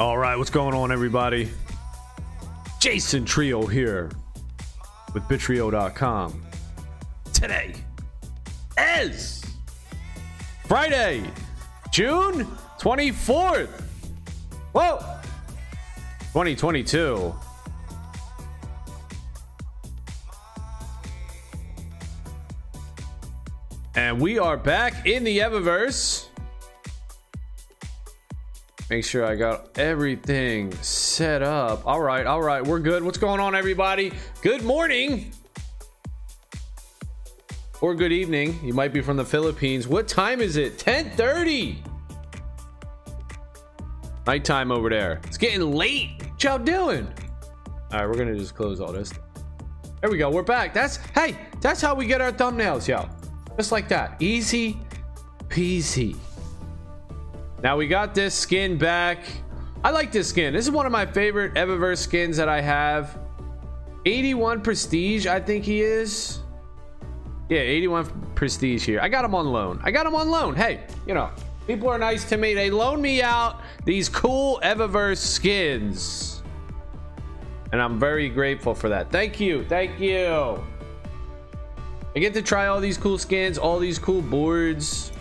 All right, what's going on, everybody? Jason Trio here with Bittrio.com. Today is Friday, June 24th. Whoa! 2022. And we are back in the Evaverse. Make sure I got everything set up. All right, all right, we're good. What's going on, everybody? Good morning or good evening. You might be from the Philippines. What time is it? 10:30. Nighttime over there. It's getting late. What y'all doing? All right, we're gonna just close all this. There we go. We're back. That's hey, that's how we get our thumbnails, y'all. Just like that. Easy peasy. Now we got this skin back. I like this skin. This is one of my favorite Evaverse skins that I have. 81 prestige, I think he is. Yeah, 81 prestige here. I got him on loan. I got him on loan. Hey, you know, people are nice to me. They loan me out these cool Evaverse skins. And I'm very grateful for that. Thank you. Thank you. I get to try all these cool skins, all these cool boards.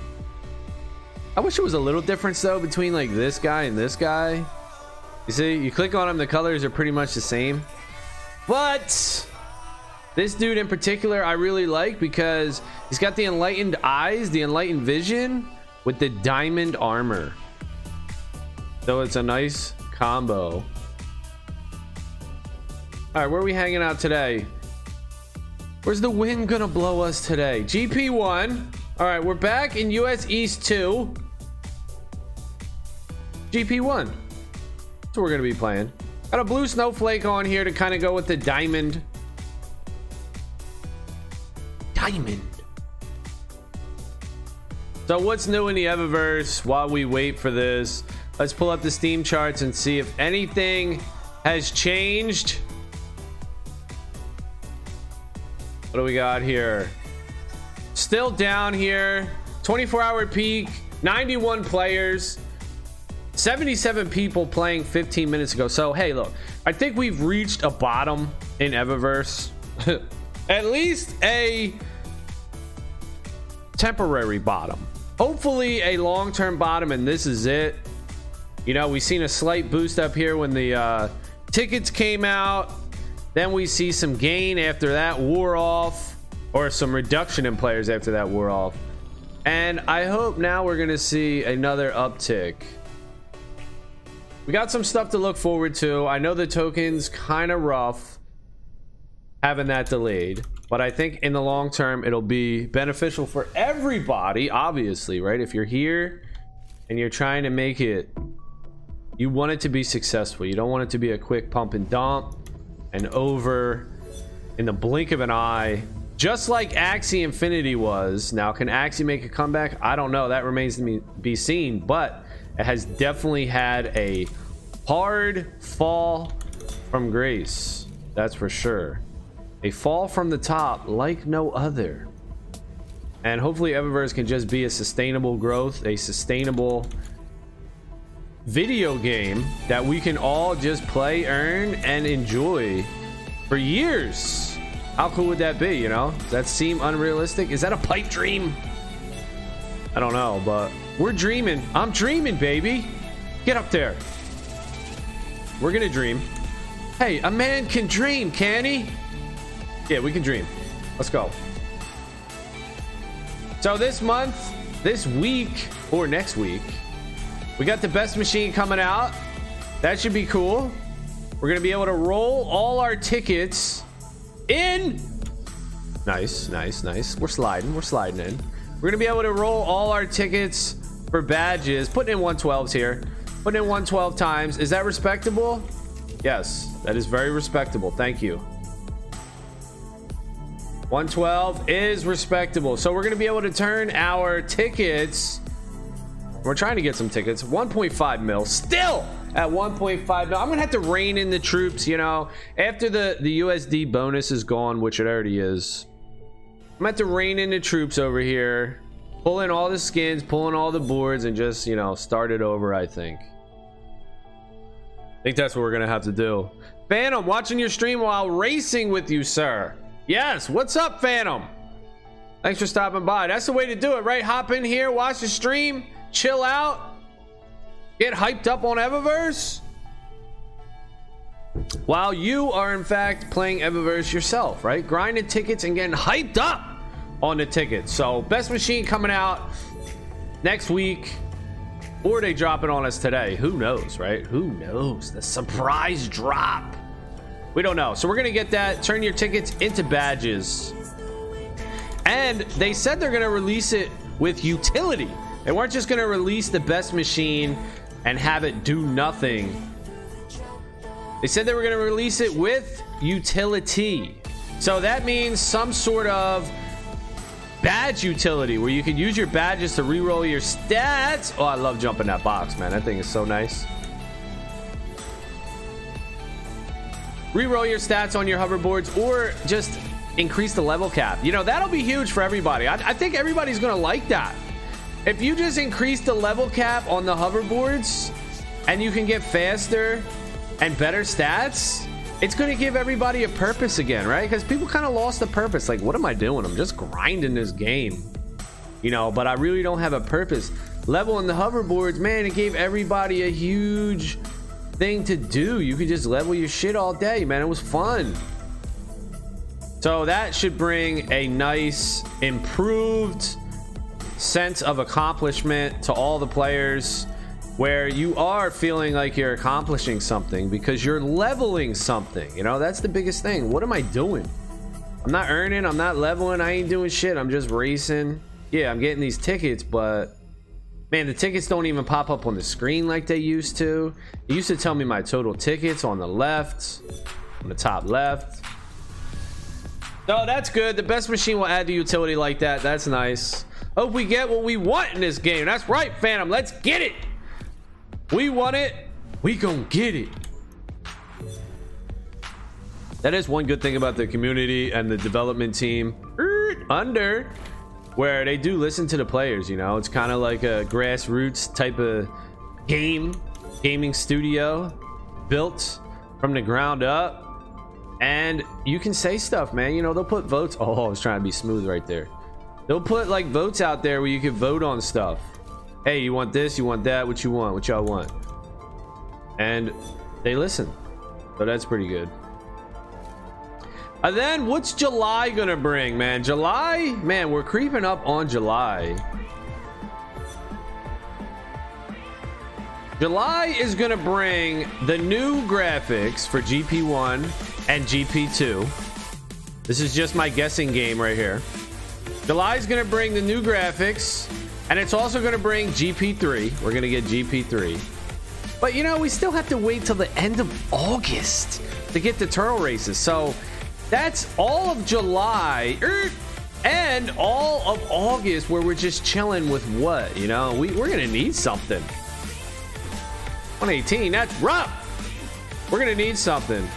I wish it was a little difference though between like this guy and this guy. You see, you click on him, the colors are pretty much the same. But this dude in particular, I really like because he's got the enlightened eyes, the enlightened vision with the diamond armor. So it's a nice combo. All right, where are we hanging out today? Where's the wind gonna blow us today? GP1. All right, we're back in US East 2. GP1. That's what we're gonna be playing. Got a blue snowflake on here to kind of go with the diamond. Diamond. So what's new in the Evaverse while we wait for this? Let's pull up the Steam charts and see if anything has changed. What do we got here? Still down here. 24 hour peak, 91 players, 77 people playing 15 minutes ago. So, hey, look, I think we've reached a bottom in Evaverse. At least a temporary bottom. Hopefully, a long term bottom, and this is it. You know, we've seen a slight boost up here when the uh, tickets came out. Then we see some gain after that wore off, or some reduction in players after that wore off. And I hope now we're going to see another uptick. We got some stuff to look forward to. I know the token's kind of rough having that delayed, but I think in the long term it'll be beneficial for everybody, obviously, right? If you're here and you're trying to make it, you want it to be successful. You don't want it to be a quick pump and dump and over in the blink of an eye just like Axie Infinity was. Now, can Axie make a comeback? I don't know. That remains to be seen, but it has definitely had a hard fall from grace. That's for sure. A fall from the top like no other. And hopefully Evaverse can just be a sustainable growth, a sustainable video game that we can all just play, earn, and enjoy for years. How cool would that be, you know? Does that seem unrealistic? Is that a pipe dream? I don't know, but we're dreaming. I'm dreaming, baby. Get up there. We're gonna dream. Hey, a man can dream, can he? Yeah, we can dream. Let's go. So this month, this week, or next week, we got the best machine coming out. That should be cool. We're gonna be able to roll all our tickets in. Nice, nice, nice. We're sliding. We're sliding in. We're gonna be able to roll all our tickets for badges. Putting in 112s here. Putting in 112 times. Is that respectable? Yes, that is very respectable. Thank you. 112 is respectable. So we're gonna be able to turn our tickets. We're trying to get some tickets. 1.5 mil. Still at 1.5 mil. I'm gonna have to rein in the troops, you know. After the, the USD bonus is gone, which it already is. I'm gonna have to rein in the troops over here. Pull in all the skins, pull in all the boards, and just, you know, start it over, I think. I think that's what we're gonna have to do. Phantom, watching your stream while racing with you, sir. Yes, what's up, Phantom? Thanks for stopping by. That's the way to do it, right? Hop in here, watch the stream, chill out, get hyped up on Evaverse. While you are in fact playing Evaverse yourself, right? Grinding tickets and getting hyped up on the tickets. So best machine coming out next week. Or they drop it on us today. Who knows, right? Who knows? The surprise drop. We don't know. So we're gonna get that. Turn your tickets into badges. And they said they're gonna release it with utility. They weren't just gonna release the best machine and have it do nothing. They said they were gonna release it with utility. So that means some sort of badge utility where you can use your badges to re-roll your stats. Oh, I love jumping that box, man. That thing is so nice. Re-roll your stats on your hoverboards or just increase the level cap. You know, that'll be huge for everybody. I, I think everybody's going to like that. If you just increase the level cap on the hoverboards and you can get faster and better stats, it's going to give everybody a purpose again, right? Because people kind of lost the purpose. Like, what am I doing? I'm just grinding this game, you know, but I really don't have a purpose. Leveling the hoverboards, man, it gave everybody a huge thing to do. You could just level your shit all day, man. It was fun. So that should bring a nice, improved sense of accomplishment to all the players where you are feeling like you're accomplishing something because you're leveling something. You know, that's the biggest thing. What am I doing? I'm not earning, I'm not leveling, I ain't doing shit. I'm just racing. Yeah, I'm getting these tickets, but man, the tickets don't even pop up on the screen like they used to. It used to tell me my total tickets on the left, on the top left. No, that's good. The best machine will add the utility like that. That's nice. Hope we get what we want in this game. That's right, Phantom. Let's get it. We want it. We gonna get it. That is one good thing about the community and the development team under where they do listen to the players, you know. It's kind of like a grassroots type of game, gaming studio built from the ground up. And you can say stuff, man. You know, they'll put votes. Oh, I was trying to be smooth right there. They'll put like votes out there where you can vote on stuff hey, you want this, you want that, what you want, what y'all want. And they listen. So that's pretty good. And then what's July gonna bring, man? July, man, we're creeping up on July. July is gonna bring the new graphics for GP1 and GP2. This is just my guessing game right here. July is gonna bring the new graphics and it's also going to bring GP3. We're going to get GP3. But you know, we still have to wait till the end of August to get the turtle races. So that's all of July er, and all of August where we're just chilling with what? You know, we, we're going to need something. 118, that's rough. We're going to need something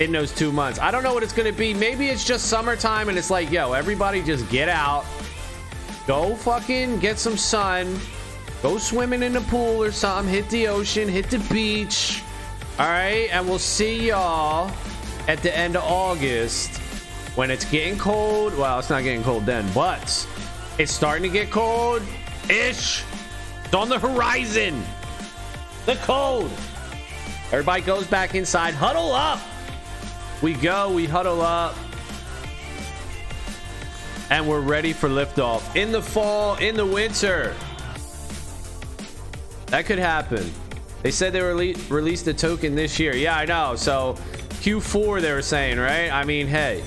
in those two months. I don't know what it's going to be. Maybe it's just summertime and it's like, yo, everybody just get out Go fucking get some sun. Go swimming in the pool or something. Hit the ocean. Hit the beach. All right. And we'll see y'all at the end of August when it's getting cold. Well, it's not getting cold then, but it's starting to get cold ish. It's on the horizon. The cold. Everybody goes back inside. Huddle up. We go. We huddle up and we're ready for liftoff in the fall, in the winter. That could happen. They said they rele- released the token this year. Yeah, I know. So Q4 they were saying, right? I mean, hey.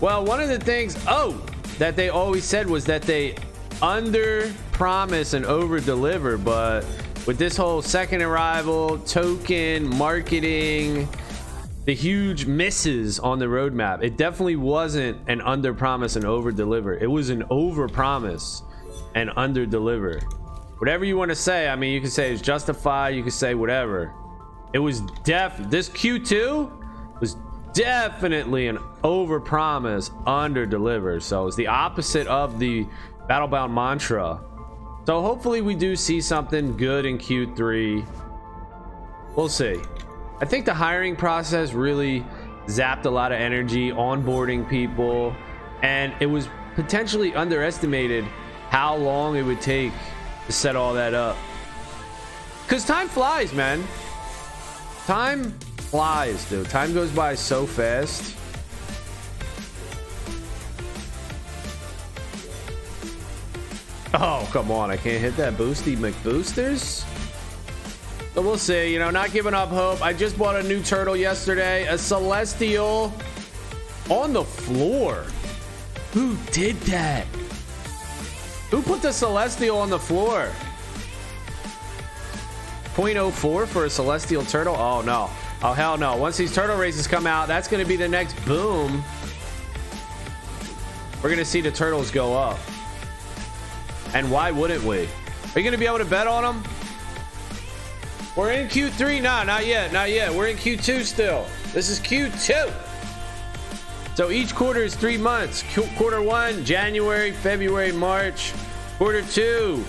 Well, one of the things, oh, that they always said was that they under promise and over deliver, but with this whole second arrival, token, marketing, the huge misses on the roadmap. It definitely wasn't an under promise and over deliver. It was an over promise and under deliver. Whatever you want to say, I mean, you can say it's justified, you can say whatever. It was def this Q2 was definitely an over promise, under deliver. So it's the opposite of the Battlebound mantra. So hopefully we do see something good in Q3 we'll see. I think the hiring process really zapped a lot of energy, onboarding people, and it was potentially underestimated how long it would take to set all that up. Because time flies, man. Time flies, dude. Time goes by so fast. Oh, come on. I can't hit that boosty McBoosters. But we'll see. You know, not giving up hope. I just bought a new turtle yesterday. A Celestial on the floor. Who did that? Who put the Celestial on the floor? 0.04 for a Celestial Turtle? Oh, no. Oh, hell no. Once these turtle races come out, that's going to be the next boom. We're going to see the turtles go up. And why wouldn't we? Are you going to be able to bet on them? We're in Q3. Nah, not yet. Not yet. We're in Q2 still. This is Q2. So each quarter is three months. Qu quarter one, January, February, March. Quarter two,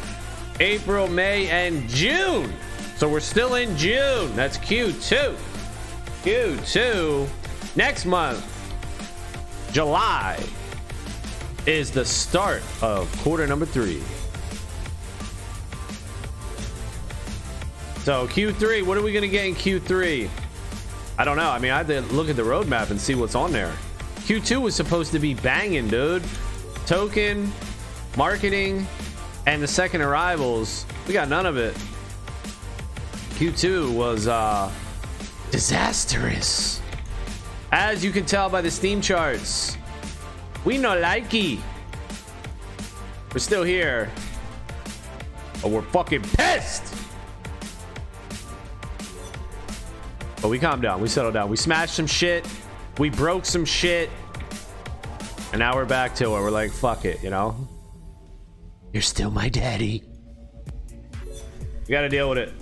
April, May, and June. So we're still in June. That's Q2. Q2. Next month, July, is the start of quarter number three. So Q3, what are we going to get in Q3? I don't know. I mean, I had to look at the roadmap and see what's on there. Q2 was supposed to be banging, dude. Token, marketing, and the second arrivals. We got none of it. Q2 was uh, disastrous. As you can tell by the Steam charts, we no likey. We're still here. But we're fucking pissed. But we calmed down. We settled down. We smashed some shit. We broke some shit. And now we're back to it. We're like, fuck it, you know? You're still my daddy. We gotta deal with it.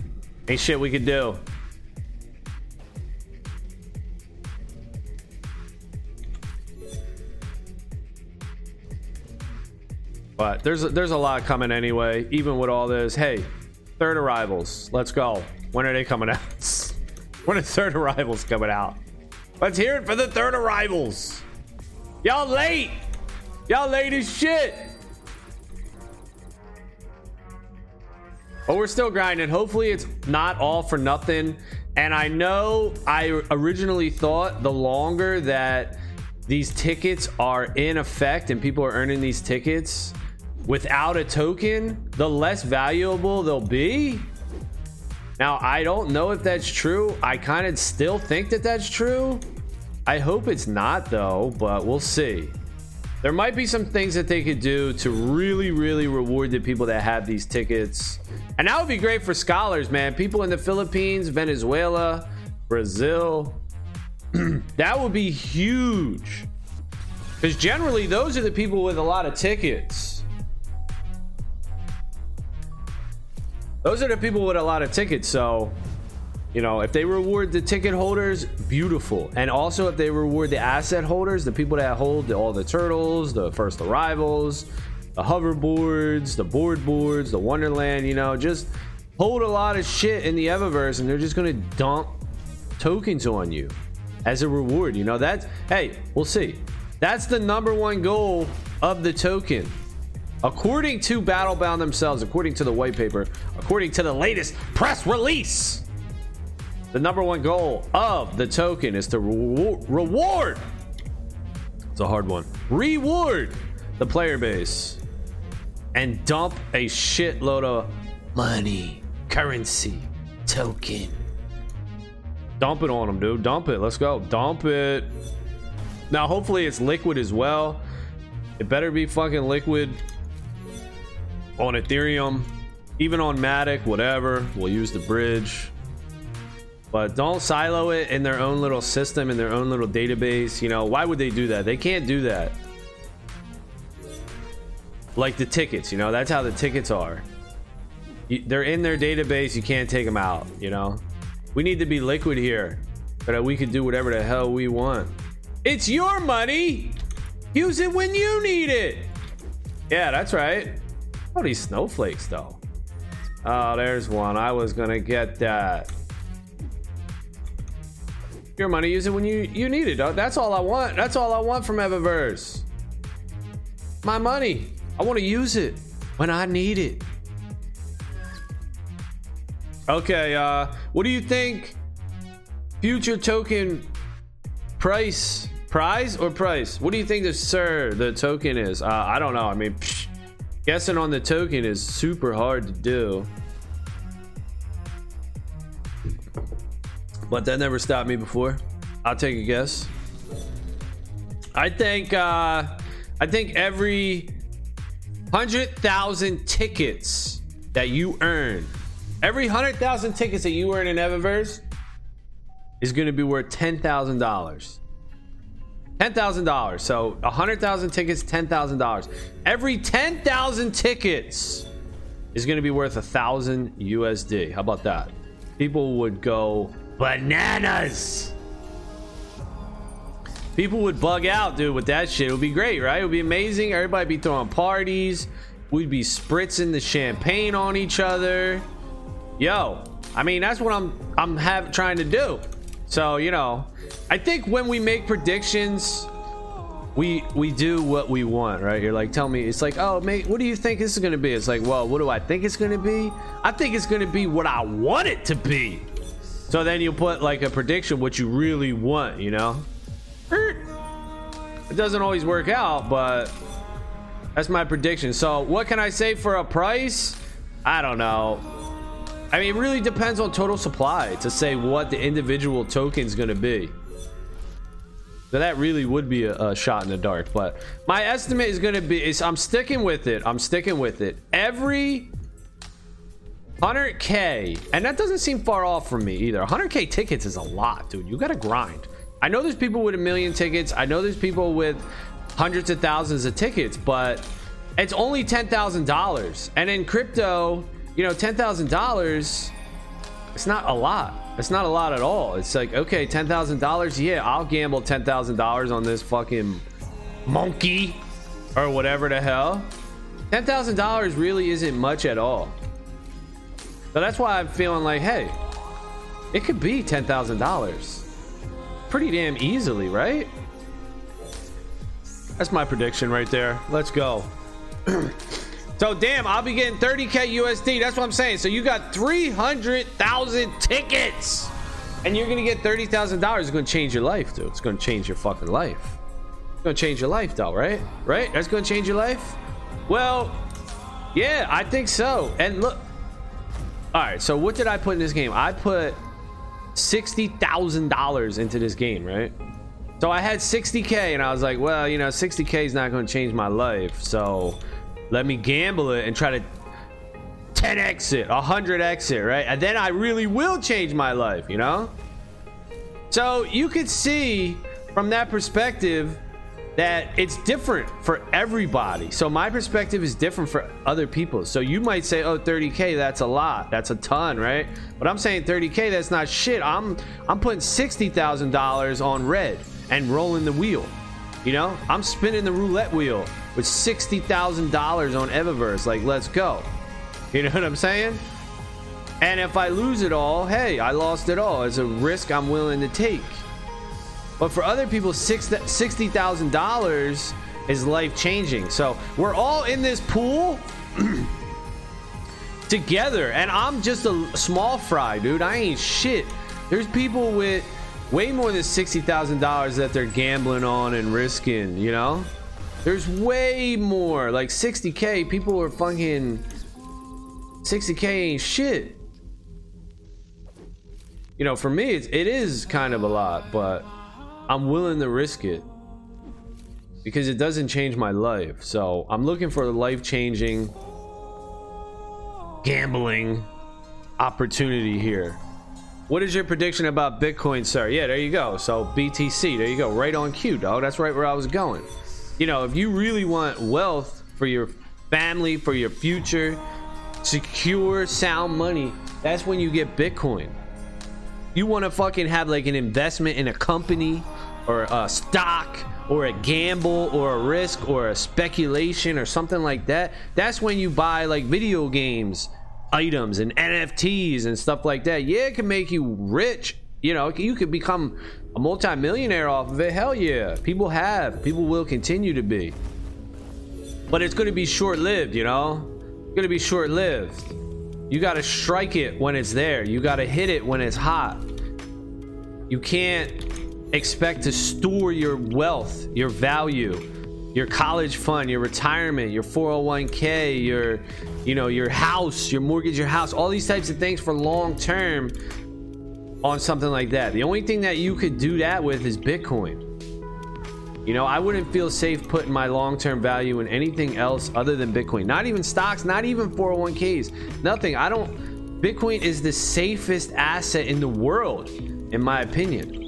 Ain't shit we can do. But there's there's a lot coming anyway. Even with all this, hey, third arrivals. Let's go. When are they coming out? When are third arrivals coming out? Let's hear it for the third arrivals. Y'all late. Y'all late as shit. But we're still grinding. Hopefully, it's not all for nothing. And I know I originally thought the longer that these tickets are in effect and people are earning these tickets without a token, the less valuable they'll be. Now, I don't know if that's true. I kind of still think that that's true. I hope it's not, though, but we'll see. There might be some things that they could do to really, really reward the people that have these tickets. And that would be great for scholars, man. People in the Philippines, Venezuela, Brazil. that would be huge. Because generally, those are the people with a lot of tickets. Those are the people with a lot of tickets. So, you know, if they reward the ticket holders, beautiful. And also, if they reward the asset holders, the people that hold all the turtles, the first arrivals, the hoverboards, the board boards, the Wonderland, you know, just hold a lot of shit in the Evaverse and they're just going to dump tokens on you as a reward. You know, that's, hey, we'll see. That's the number one goal of the token According to Battlebound themselves, according to the white paper, according to the latest press release, the number one goal of the token is to re- reward. It's a hard one. Reward the player base and dump a shitload of money, currency, token. Dump it on them, dude. Dump it. Let's go. Dump it. Now, hopefully, it's liquid as well. It better be fucking liquid on Ethereum, even on Matic, whatever. We'll use the bridge. But don't silo it in their own little system, in their own little database. You know, why would they do that? They can't do that. Like the tickets, you know, that's how the tickets are. they're in their database, you can't take them out, you know? We need to be liquid here so that we can do whatever the hell we want. It's your money! Use it when you need it! Yeah, that's right. Oh, these snowflakes, though. Oh, there's one. I was gonna get that. your money use it when you you need it that's all i want. That's all i want from evaverse. My money. I want to use it when i need it. Okay uh what do you think? Future token price prize or price? What do you think the sir the token is? Uh, i don't know. I mean psh, guessing on the token is super hard to do but that never stopped me before. I'll take a guess. I think uh I think every hundred thousand tickets that you earn, every hundred thousand tickets that you earn in Evaverse is going to be worth ten thousand dollars. Ten thousand dollars. So a hundred thousand tickets, ten thousand dollars. Every ten thousand tickets is going to be worth a thousand USD. How about that? People would go bananas. People would bug out, dude, with that shit. It would be great, right? It would be amazing. Everybody be throwing parties. We'd be spritzing the champagne on each other. Yo, I mean, that's what I'm I'm have trying to do. So, you know, I think when we make predictions, we we do what we want, right? You're like, tell me, it's like, oh, mate, what do you think this is gonna be? It's like, well, what do I think it's gonna be? I think it's gonna be what I want it to be. So then you put like a prediction what you really want, you know? It doesn't always work out, but that's my prediction. So what can I say for a price? I don't know. I mean, it really depends on total supply to say what the individual token is going to be. So that really would be a, a, shot in the dark. But my estimate is going to be, is I'm sticking with it. I'm sticking with it. Every 100k and that doesn't seem far off from me either 100k tickets is a lot dude you gotta grind i know there's people with a million tickets i know there's people with hundreds of thousands of tickets but it's only $10,000 and in crypto you know $10,000 it's not a lot it's not a lot at all it's like okay $10,000 yeah I'll gamble $10,000 on this fucking monkey or whatever the hell $10,000 really isn't much at all so that's why I'm feeling like, hey, it could be $10,000 pretty damn easily, right? That's my prediction right there. Let's go. so damn, I'll be getting 30k USD. That's what I'm saying. So you got 300,000 tickets, and you're gonna get $30,000. It's gonna change your life, dude. It's gonna change your fucking life. It's gonna change your life, though, right? Right? That's gonna change your life. Well, yeah, I think so. And look, all right, so what did I put in this game? I put $60,000 into this game, right? So I had 60K and I was like, well, you know, 60K is not to change my life. So let me gamble it and try to 10x it, 100x it, right? And then I really will change my life, you know? So you could see from that perspective that it's different for everybody. So my perspective is different for other people. So you might say, "Oh, 30k, that's a lot. That's a ton, right?" But I'm saying 30k, that's not shit. I'm I'm putting $60,000 on red and rolling the wheel. You know? I'm spinning the roulette wheel with $60,000 on Evaverse. Like, let's go. You know what I'm saying? And if I lose it all, hey, I lost it all. It's a risk I'm willing to take. But for other people, $60,000 is life changing. So we're all in this pool together. And I'm just a small fry, dude. I ain't shit. There's people with way more than $60,000 that they're gambling on and risking, you know? There's way more. Like 60K, people are fucking. 60K ain't shit. You know, for me, it's, it is kind of a lot, but I'm willing to risk it because it doesn't change my life. So I'm looking for life changing gambling opportunity here. What is your prediction about Bitcoin, sir? Yeah, there you go. So BTC, there you go. Right on cue, dog. That's right where I was going. You know, if you really want wealth for your family, for your future, secure, sound money, that's when you get Bitcoin. You want to fucking have like an investment in a company or a stock or a gamble or a risk or a speculation or something like that that's when you buy like video games items and nfts and stuff like that. Yeah it can make you rich. You know you could become a multimillionaire off of it? Hell yeah. People have. People will continue to be. But it's going to be short lived, you know? It's going to be short lived. You got to strike it when it's there, you got to hit it when it's hot. You can't expect to store your wealth, your value your college fund, your retirement, your 401k, your you know, your house, your mortgage, your house, all these types of things for long term on something like that. The only thing that you could do that with is Bitcoin. You know, I wouldn't feel safe putting my long term value in anything else other than Bitcoin. Not even stocks, not even 401ks, nothing. I don't. Bitcoin is the safest asset in the world, in my opinion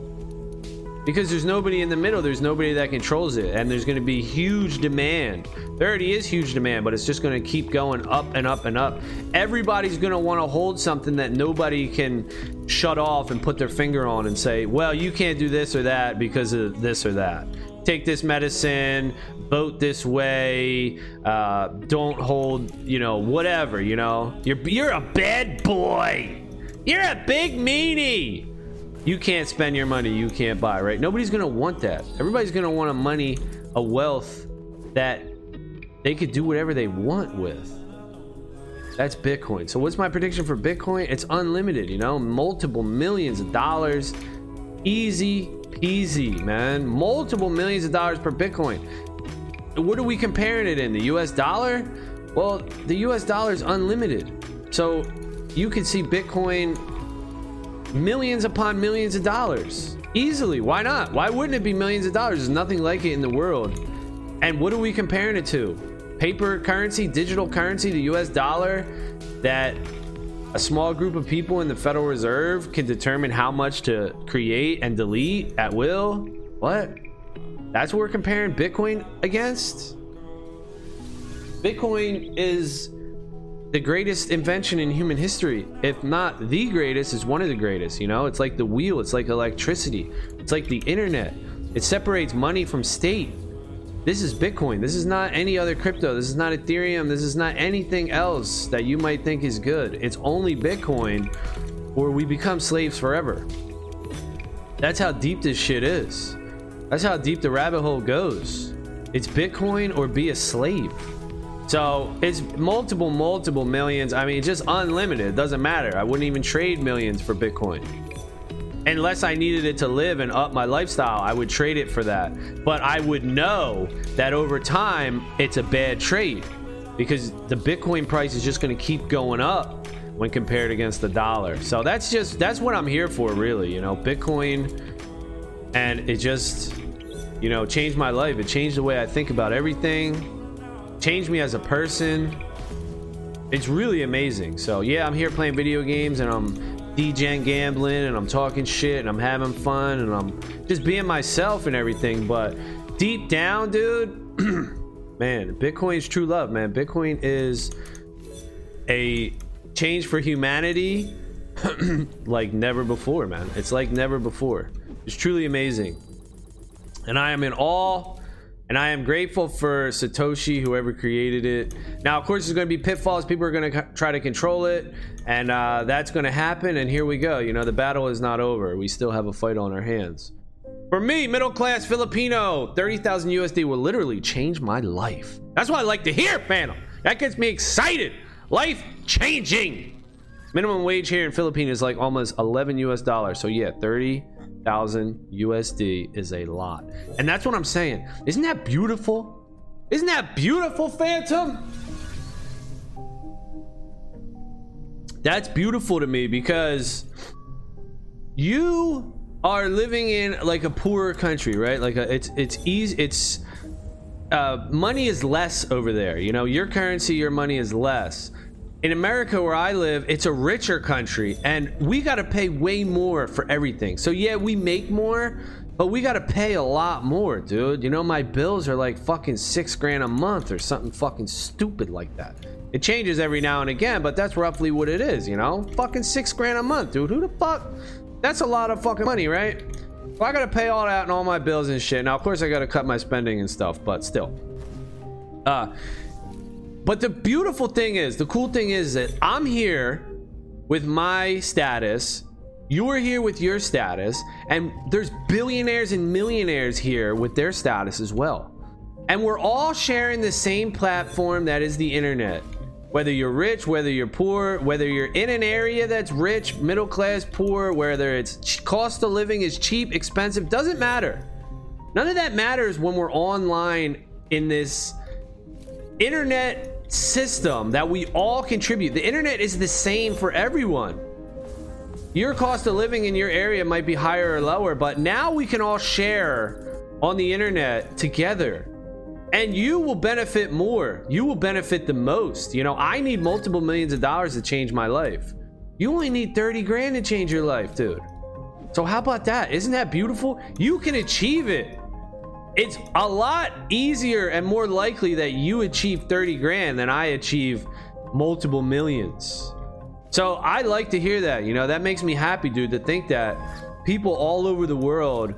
because there's nobody in the middle there's nobody that controls it and there's going to be huge demand. There already is huge demand but it's just going to keep going up and up and up. Everybody's going to want to hold something that nobody can shut off and put their finger on and say well you can't do this or that because of this or that. Take this medicine vote this way uh, don't hold you know whatever you know? You're you're a bad boy. You're a big meanie you can't spend your money you can't buy right? Nobody's gonna want that. Everybody's gonna want a money a wealth that they could do whatever they want with. That's bitcoin. So what's my prediction for bitcoin? It's unlimited you know? Multiple millions of dollars. Easy peasy man. Multiple millions of dollars per bitcoin. What are we comparing it in the us dollar? Well the us dollar is unlimited. So you can see bitcoin millions upon millions of dollars easily. Why not? Why wouldn't it be millions of dollars? There's nothing like it in the world. And what are we comparing it to? Paper currency, digital currency, the US dollar that a small group of people in the Federal Reserve can determine how much to create and delete at will? What? That's what we're comparing Bitcoin against? Bitcoin is the greatest invention in human history if not the greatest is one of the greatest you know? It's like the wheel it's like electricity it's like the internet. It separates money from state. This is bitcoin. This is not any other crypto. This is not ethereum. This is not anything else that you might think is good. It's only bitcoin or we become slaves forever. That's how deep this shit is. That's how deep the rabbit hole goes. It's bitcoin or be a slave so it's multiple, multiple millions. I mean, just unlimited. It doesn't matter. I wouldn't even trade millions for Bitcoin. Unless I needed it to live and up my lifestyle, I would trade it for that. But I would know that over time, it's a bad trade because the Bitcoin price is just going to keep going up when compared against the dollar. So that's just, that's what I'm here for, really. You know, Bitcoin. And it just, you know, changed my life. It changed the way I think about everything changed me as a person. It's really amazing. So yeah, I'm here playing video games and I'm DJing gambling and I'm talking shit and I'm having fun and I'm just being myself and everything. But deep down, dude, man, Bitcoin's true love, man. Bitcoin is a change for humanity like never before, man. It's like never before. It's truly amazing. And I am in awe and I am grateful for Satoshi, whoever created it. Now, of course, there's going to be pitfalls. People are going to try to control it, and uh, that's going to happen. And here we go. You know, the battle is not over. We still have a fight on our hands. For me, middle class Filipino, 30,000 USD will literally change my life. That's what I like to hear, Phantom. That gets me excited. Life changing. Minimum wage here in Philippines is like almost 11 US dollars. So, yeah, 30 thousand USD is a lot. And that's what I'm saying. Isn't that beautiful? Isn't that beautiful, Phantom? That's beautiful to me because you are living in like a poorer country, right? Like a, it's it's easy it's uh, money is less over there. You know, your currency, your money is less in America where I live, it's a richer country and we got to pay way more for everything. So yeah, we make more, but we got to pay a lot more, dude. You know, my bills are like fucking 6 grand a month or something fucking stupid like that. It changes every now and again, but that's roughly what it is, you know? Fucking 6 grand a month, dude. Who the fuck? That's a lot of fucking money, right? So I got to pay all that and all my bills and shit. Now, of course I got to cut my spending and stuff, but still. Uh but the beautiful thing is, the cool thing is that I'm here with my status you're here with your status, and there's billionaires and millionaires here with their status as well. And we're all sharing the same platform that is the internet. Whether you're rich, whether you're poor, whether you're in an area that's rich, middle class, poor, whether it's cost of living is cheap, expensive, doesn't matter. None of that matters when we're online in this internet system that we all contribute. The internet is the same for everyone. Your cost of living in your area might be higher or lower, but now we can all share on the internet together. And you will benefit more. You will benefit the most. You know, I need multiple millions of dollars to change my life. You only need 30 grand to change your life, dude. So, how about that? Isn't that beautiful? You can achieve it. It's a lot easier and more likely that you achieve 30 grand than I achieve multiple millions. So I like to hear that. You know, that makes me happy, dude, to think that people all over the world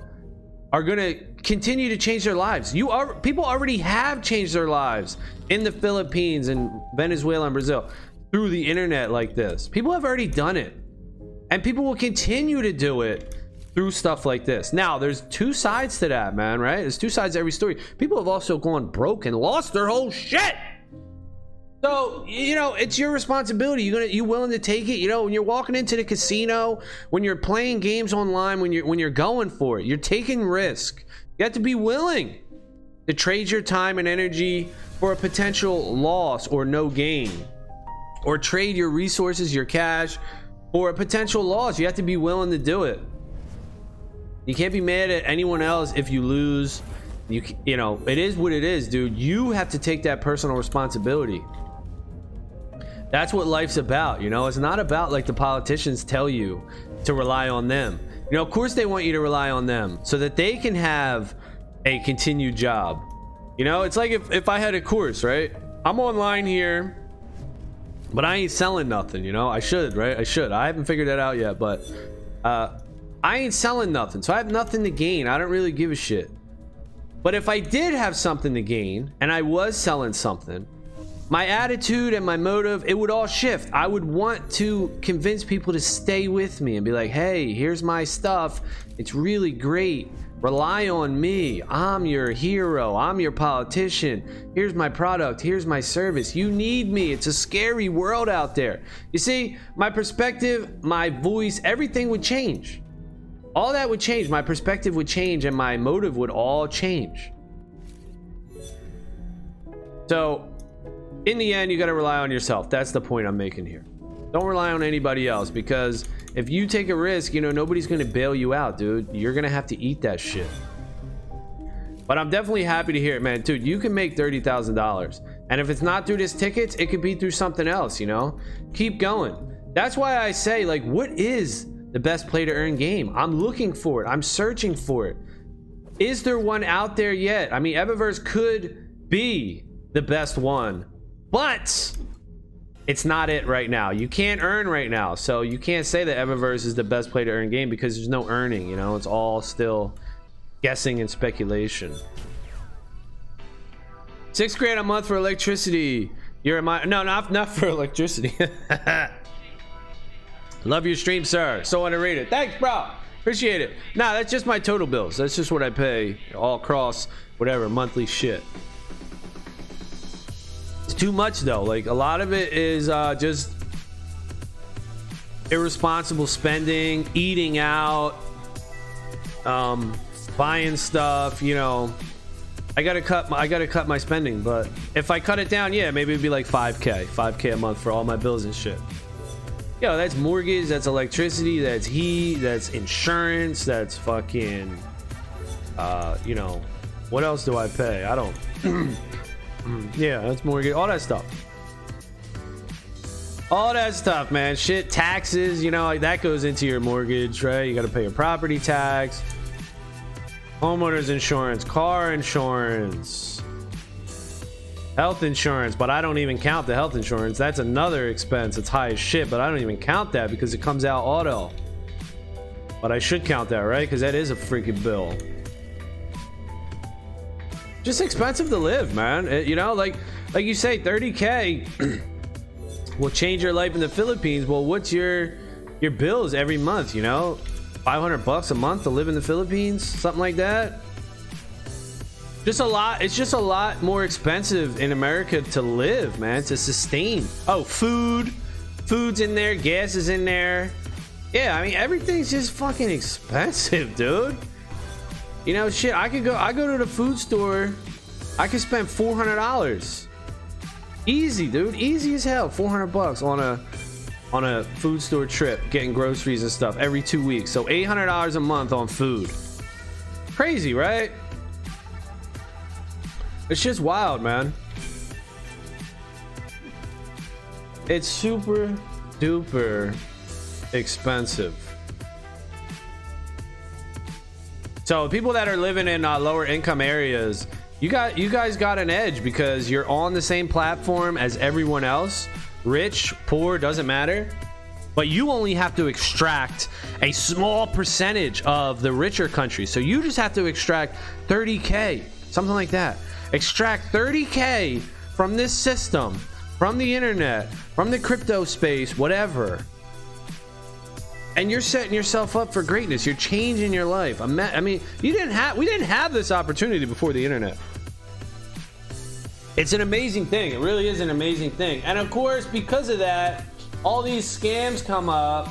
are going to continue to change their lives. You are people already have changed their lives in the Philippines and Venezuela and Brazil through the internet like this. People have already done it. And people will continue to do it through stuff like this. Now, there's two sides to that, man, right? There's two sides to every story. People have also gone broke and lost their whole shit. So you know it's your responsibility. You gonna you willing to take it? You know when you're walking into the casino, when you're playing games online, when you're when you're going for it, you're taking risk. You have to be willing to trade your time and energy for a potential loss or no gain, or trade your resources, your cash, for a potential loss. You have to be willing to do it. You can't be mad at anyone else if you lose. You you know it is what it is, dude. You have to take that personal responsibility. That's what life's about, you know? It's not about like the politicians tell you to rely on them. You know, of course they want you to rely on them so that they can have a continued job. You know, it's like if, if I had a course, right? I'm online here, but I ain't selling nothing, you know? I should, right? I should. I haven't figured that out yet, but uh I ain't selling nothing, so I have nothing to gain. I don't really give a shit. But if I did have something to gain and I was selling something, my attitude and my motive, it would all shift. I would want to convince people to stay with me and be like, hey, here's my stuff. It's really great. Rely on me. I'm your hero. I'm your politician. Here's my product. Here's my service. You need me. It's a scary world out there. You see, my perspective, my voice, everything would change. All that would change. My perspective would change and my motive would all change. So, in the end, you got to rely on yourself. That's the point I'm making here. Don't rely on anybody else because if you take a risk, you know, nobody's going to bail you out, dude. You're going to have to eat that shit. But I'm definitely happy to hear it, man. Dude, you can make $30,000. And if it's not through this tickets, it could be through something else, you know? Keep going. That's why I say, like, what is the best play to earn game? I'm looking for it. I'm searching for it. Is there one out there yet? I mean, Evaverse could be the best one but it's not it right now. You can't earn right now, so you can't say that Evaverse is the best play to earn game because there's no earning. You know, it's all still guessing and speculation. Six grand a month for electricity. You're my no, not not for electricity. Love your stream, sir. So underrated. Thanks, bro. Appreciate it. Nah, that's just my total bills. That's just what I pay all across whatever monthly shit It's too much though. Like a lot of it is uh, just irresponsible spending, eating out, um, buying stuff. You know, I gotta cut. My, I gotta cut my spending. But if I cut it down, yeah, maybe it'd be like 5k, 5k a month for all my bills and shit. Yo, that's mortgage, that's electricity, that's heat, that's insurance, that's fucking, uh, you know, what else do I pay? I don't. Yeah, that's mortgage, all that stuff. All that stuff, man. Shit, taxes, you know, like that goes into your mortgage, right? You got to pay your property tax, homeowners insurance, car insurance, health insurance, but I don't even count the health insurance. That's another expense. It's high as shit, but I don't even count that because it comes out auto. But I should count that, right? Because that is a freaking bill just expensive to live, man. It, you know, like like you say, 30k will change your life in the Philippines. Well, what's your your bills every month, you know? 500 bucks a month to live in the Philippines, something like that. Just a lot, it's just a lot more expensive in America to live, man, to sustain. Oh, food, food's in there, gas is in there. Yeah, I mean, everything's just fucking expensive, dude. You know, shit, I could go, I go to the food store, I could spend $400. Easy, dude, easy as hell. 400 bucks on a on a food store trip, getting groceries and stuff every two weeks. So $800 a month on food. Crazy, right? It's just wild, man. It's super duper expensive. So people that are living in uh, lower income areas, you got you guys got an edge because you're on the same platform as everyone else rich, poor, doesn't matter. But you only have to extract a small percentage of the richer countries. So you just have to extract 30K, something like that. Extract 30K from this system, from the internet, from the crypto space, whatever. And you're setting yourself up for greatness. You're changing your life. I mean, you didn't have we didn't have this opportunity before the internet. It's an amazing thing. It really is an amazing thing. And of course, because of that, all these scams come up.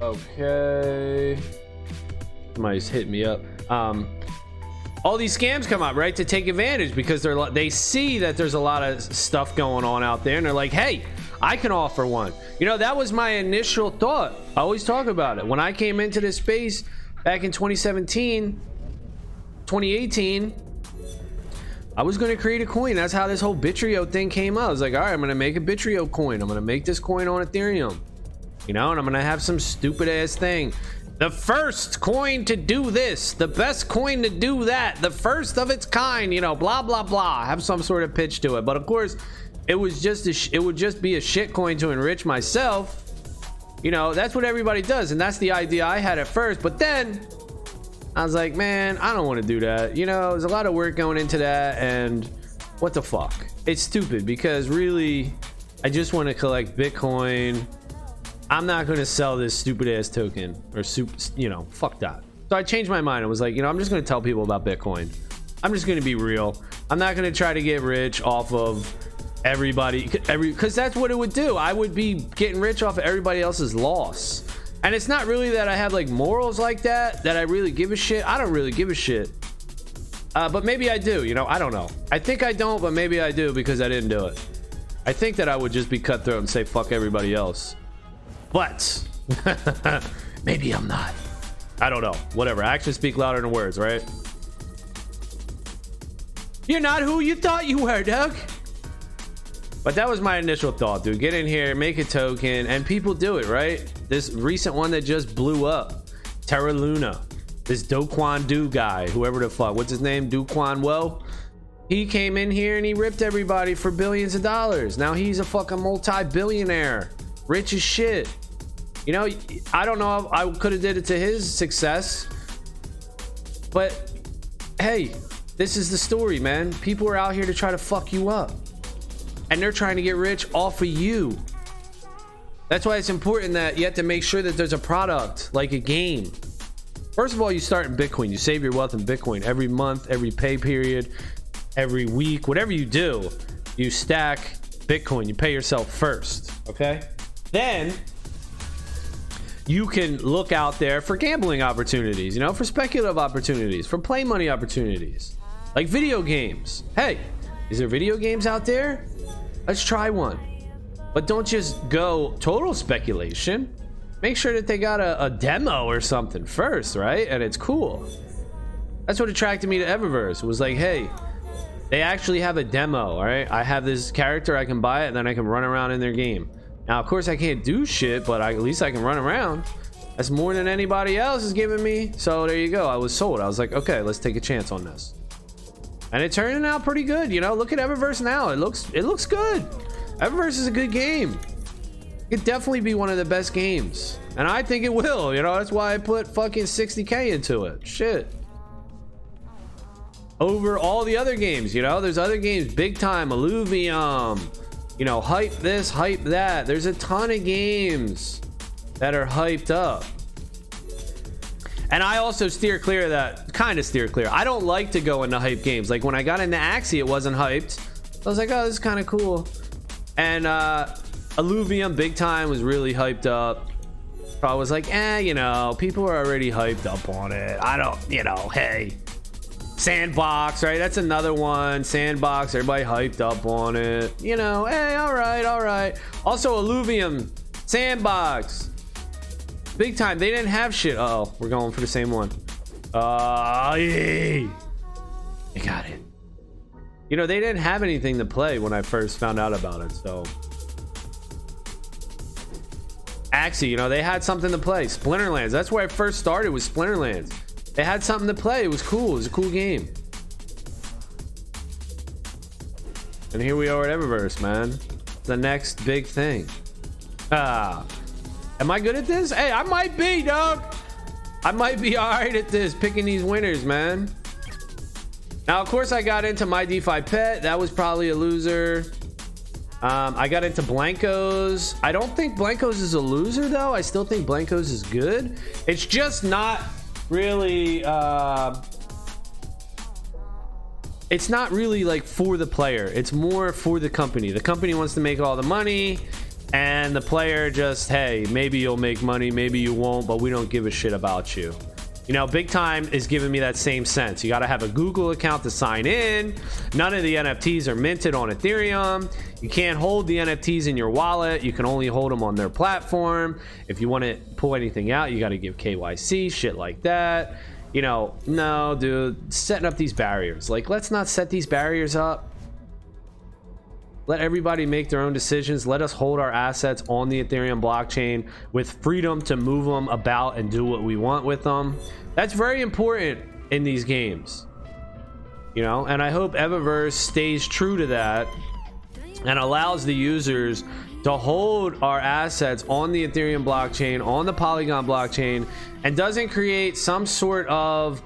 Okay. Somebody's hitting me up. Um, all these scams come up, right, to take advantage because they're they see that there's a lot of stuff going on out there, and they're like, "Hey, I can offer one." You know, that was my initial thought. I always talk about it when I came into this space back in 2017, 2018, I was going to create a coin. That's how this whole Bittrio thing came out. I was like, all right, I'm going to make a Bittrio coin. I'm going to make this coin on Ethereum. You know, and I'm to have some stupid ass thing. The first coin to do this, the best coin to do that, the first of its kind, you know, blah blah blah. Have some sort of pitch to it. But of course, it was just a sh- it would just be a shit coin to enrich myself you know, that's what everybody does. And that's the idea I had at first. But then I was like, man, I don't want to do that. You know, there's a lot of work going into that. And what the fuck? It's stupid because really, I just want to collect Bitcoin. I'm not going to sell this stupid ass token or soup, you know, fuck that. So I changed my mind. I was like, you know, I'm just going to tell people about Bitcoin. I'm just going to be real. I'm not going to try to get rich off of everybody every because that's what it would do i would be getting rich off of everybody else's loss and it's not really that i have like morals like that that i really give a shit i don't really give a shit uh, but maybe i do you know i don't know i think i don't but maybe i do because i didn't do it i think that i would just be cutthroat and say fuck everybody else but maybe i'm not i don't know whatever actions speak louder than words right you're not who you thought you were doug but that was my initial thought, dude. Get in here, make a token, and people do it, right? This recent one that just blew up, Terra Luna. This Do Kwon Do guy, whoever the fuck, what's his name? Do Kwon Well. He came in here and he ripped everybody for billions of dollars. Now he's a fucking multi-billionaire, rich as shit. You know, I don't know if I could have did it to his success, but hey, this is the story, man. People are out here to try to fuck you up and they're trying to get rich off of you. That's why it's important that you have to make sure that there's a product like a game. First of all, you start in Bitcoin. You save your wealth in Bitcoin every month, every pay period, every week, whatever you do, you stack Bitcoin. You pay yourself first, okay? Then you can look out there for gambling opportunities, you know, for speculative opportunities, for play money opportunities, like video games. Hey, is there video games out there? Let's try one. But don't just go total speculation. Make sure that they got a, a demo or something first, right? And it's cool. That's what attracted me to Evaverse. It was like, hey, they actually have a demo, all right? I have this character, I can buy it, and then I can run around in their game. Now, of course, I can't do shit, but I, at least I can run around. That's more than anybody else is giving me. So there you go. I was sold. I was like, okay, let's take a chance on this and it's turning out pretty good. You know, look at Evaverse now. It looks it looks good. Evaverse is a good game. It could definitely be one of the best games, and I think it will. You know, that's why I put fucking 60k into it. Shit. over all the other games. You know, there's other games, big time, Illuvium, you know, hype this, hype that. There's a ton of games that are hyped up. And I also steer clear of that, kind of steer clear. I don't like to go into hype games. Like when I got into Axie, it wasn't hyped. I was like, oh, this is kind of cool. And uh Illuvium Big Time was really hyped up. I was like, eh, you know, people are already hyped up on it. I don't, you know, hey. Sandbox, right? That's another one. Sandbox, everybody hyped up on it. You know, hey, all right, all right. Also, Illuvium, Sandbox, big time. They didn't have shit. Oh, we're going for the same one. Uh, yeah. I got it. You know, they didn't have anything to play when I first found out about it, so. Axie, you know, they had something to play. Splinterlands, that's where I first started with Splinterlands. They had something to play. It was cool. It was a cool game. And here we are at Evaverse, man. The next big thing. Ah. Am I good at this? Hey, I might be, dog. I might be all right at this, picking these winners, man. Now, of course, I got into my DeFi pet. That was probably a loser. Um, I got into Blankos. I don't think Blankos is a loser, though. I still think Blankos is good. It's just not really uh it's not really like for the player. It's more for the company. The company wants to make all the money and the player just hey maybe you'll make money maybe you won't but we don't give a shit about you you know big time is giving me that same sense. You got to have a google account to sign in. None of the nfts are minted on ethereum. You can't hold the nfts in your wallet. You can only hold them on their platform. If you want to pull anything out you got to give kyc shit like that. You know no dude setting up these barriers. Like let's not set these barriers up let everybody make their own decisions. Let us hold our assets on the Ethereum blockchain with freedom to move them about and do what we want with them. That's very important in these games. You know, and I hope Evaverse stays true to that and allows the users to hold our assets on the Ethereum blockchain, on the Polygon blockchain, and doesn't create some sort of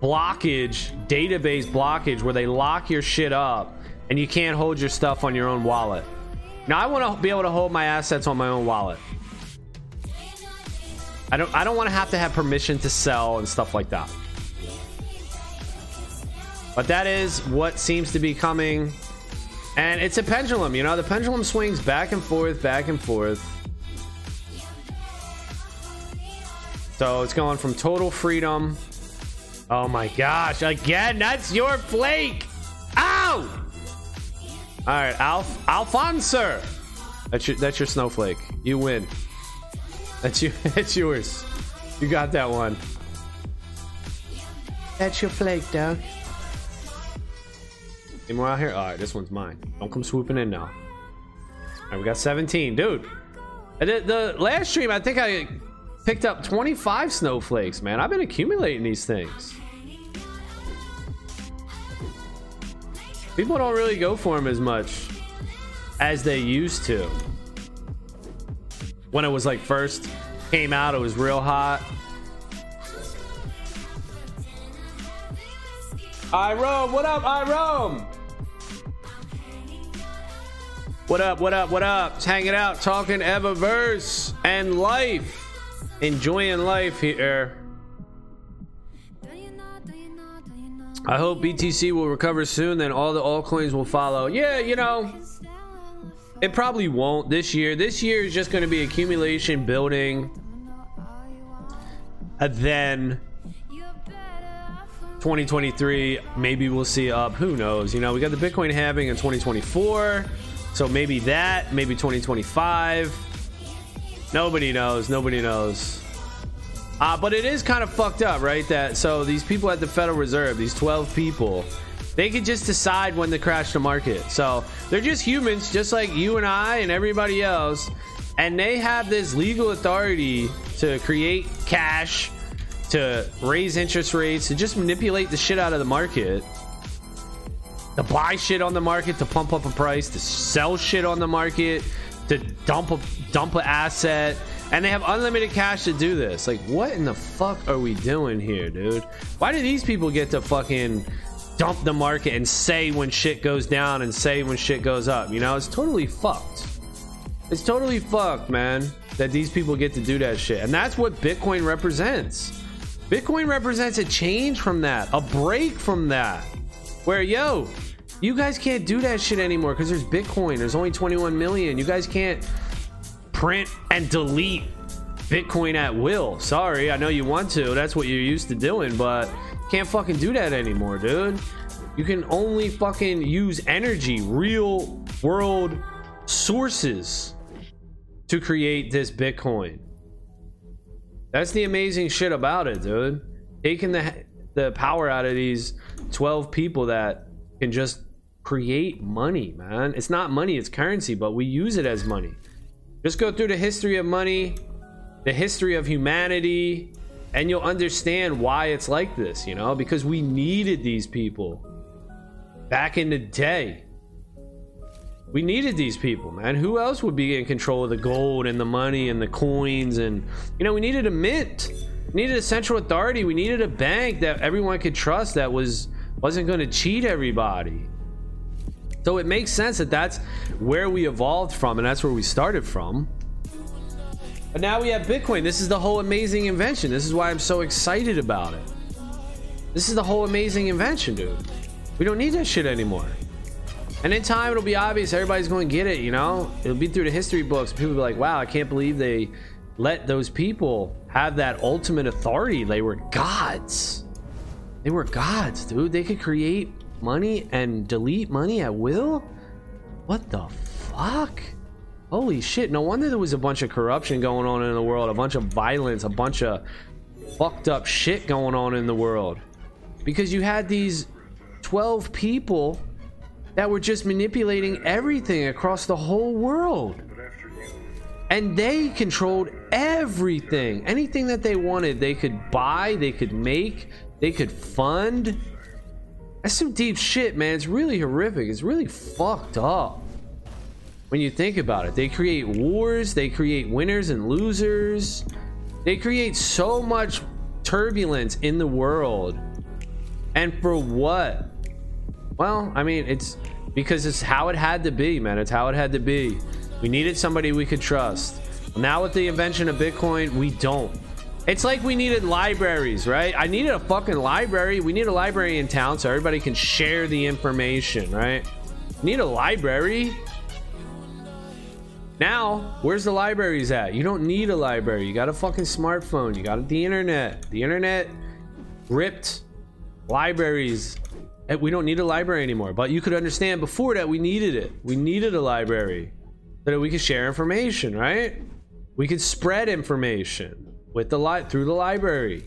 blockage, database blockage where they lock your shit up and you can't hold your stuff on your own wallet. Now I want to be able to hold my assets on my own wallet. I don't I don't want to have to have permission to sell and stuff like that. But that is what seems to be coming. And it's a pendulum, you know, the pendulum swings back and forth, back and forth. So it's going from total freedom. Oh my gosh, again, that's your flake. Ow! All right, Alf Alfonso. That's your that's your snowflake. You win. That's you. That's yours. You got that one. That's your flake, dog. Any more out here? All right, this one's mine. Don't come swooping in now. All right, we got 17, dude. The, the last stream, I think I picked up 25 snowflakes, man. I've been accumulating these things. People don't really go for him as much as they used to. When it was like first came out, it was real hot. I roam, what up, I roam? What up, what up, what up? Just hanging out, talking Evaverse and life. Enjoying life here. I hope BTC will recover soon, then all the altcoins will follow. Yeah, you know, it probably won't this year. This year is just going to be accumulation, building, and then 2023, maybe we'll see up. Who knows? You know, we got the Bitcoin halving in 2024, so maybe that, maybe 2025. Nobody knows. Nobody knows. Uh, but it is kind of fucked up, right? That so these people at the Federal Reserve, these 12 people, they could just decide when to crash the market. So they're just humans, just like you and I and everybody else. And they have this legal authority to create cash, to raise interest rates, to just manipulate the shit out of the market, to buy shit on the market, to pump up a price, to sell shit on the market, to dump a dump an asset and they have unlimited cash to do this. Like, what in the fuck are we doing here, dude? Why do these people get to fucking dump the market and say when shit goes down and say when shit goes up. You know, it's totally fucked. It's totally fucked, man, that these people get to do that shit. And that's what Bitcoin represents. Bitcoin represents a change from that, a break from that. Where, yo, you guys can't do that shit anymore because there's Bitcoin. There's only 21 million. You guys can't print and delete Bitcoin at will. Sorry, I know you want to. That's what you're used to doing, but can't fucking do that anymore, dude. You can only fucking use energy, real world sources to create this Bitcoin. That's the amazing shit about it, dude. Taking the the power out of these 12 people that can just create money, man. It's not money, it's currency, but we use it as money. Just go through the history of money, the history of humanity, and you'll understand why it's like this, you know, because we needed these people back in the day. We needed these people, man. Who else would be in control of the gold and the money and the coins? And, you know, we needed a mint. We needed a central authority. We needed a bank that everyone could trust that was wasn't going to cheat everybody. So it makes sense that that's where we evolved from and that's where we started from. But now we have Bitcoin. This is the whole amazing invention. This is why I'm so excited about it. This is the whole amazing invention, dude. We don't need that shit anymore. And in time, it'll be obvious. Everybody's going to get it, you know? It'll be through the history books. People will be like, wow, I can't believe they let those people have that ultimate authority. They were gods. They were gods, dude. They could create money and delete money at will? What the fuck? Holy shit. No wonder there was a bunch of corruption going on in the world, a bunch of violence, a bunch of fucked up shit going on in the world. Because you had these 12 people that were just manipulating everything across the whole world. And they controlled everything. Anything that they wanted, they could buy, they could make, they could fund. That's some deep shit, man. It's really horrific. It's really fucked up. When you think about it, they create wars, they create winners and losers. They create so much turbulence in the world. And for what? Well, I mean, it's because it's how it had to be, man. It's how it had to be. We needed somebody we could trust. Now with the invention of Bitcoin, we don't. It's like we needed libraries, right? I needed a fucking library. We need a library in town so everybody can share the information, right? Need a library. Now, where's the libraries at? You don't need a library. You got a fucking smartphone. You got the internet. The internet ripped libraries eh, we don't need a library anymore. But you could understand before that we needed it. We needed a library so that we could share information, right? We could spread information with the light through the library.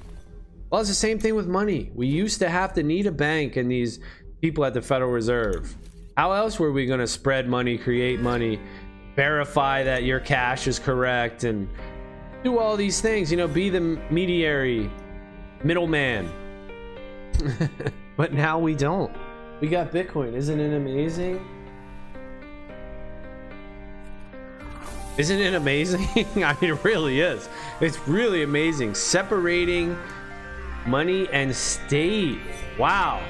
Well, it's the same thing with money. We used to have to need a bank and these people at the Federal Reserve. How else were we going to spread money, create money, verify that your cash is correct, and do all these things? You know, be the mediary, middleman. But now we don't. We got Bitcoin. Isn't it amazing? Isn't it amazing? I mean, it really is. It's really amazing. Separating money and state. Wow.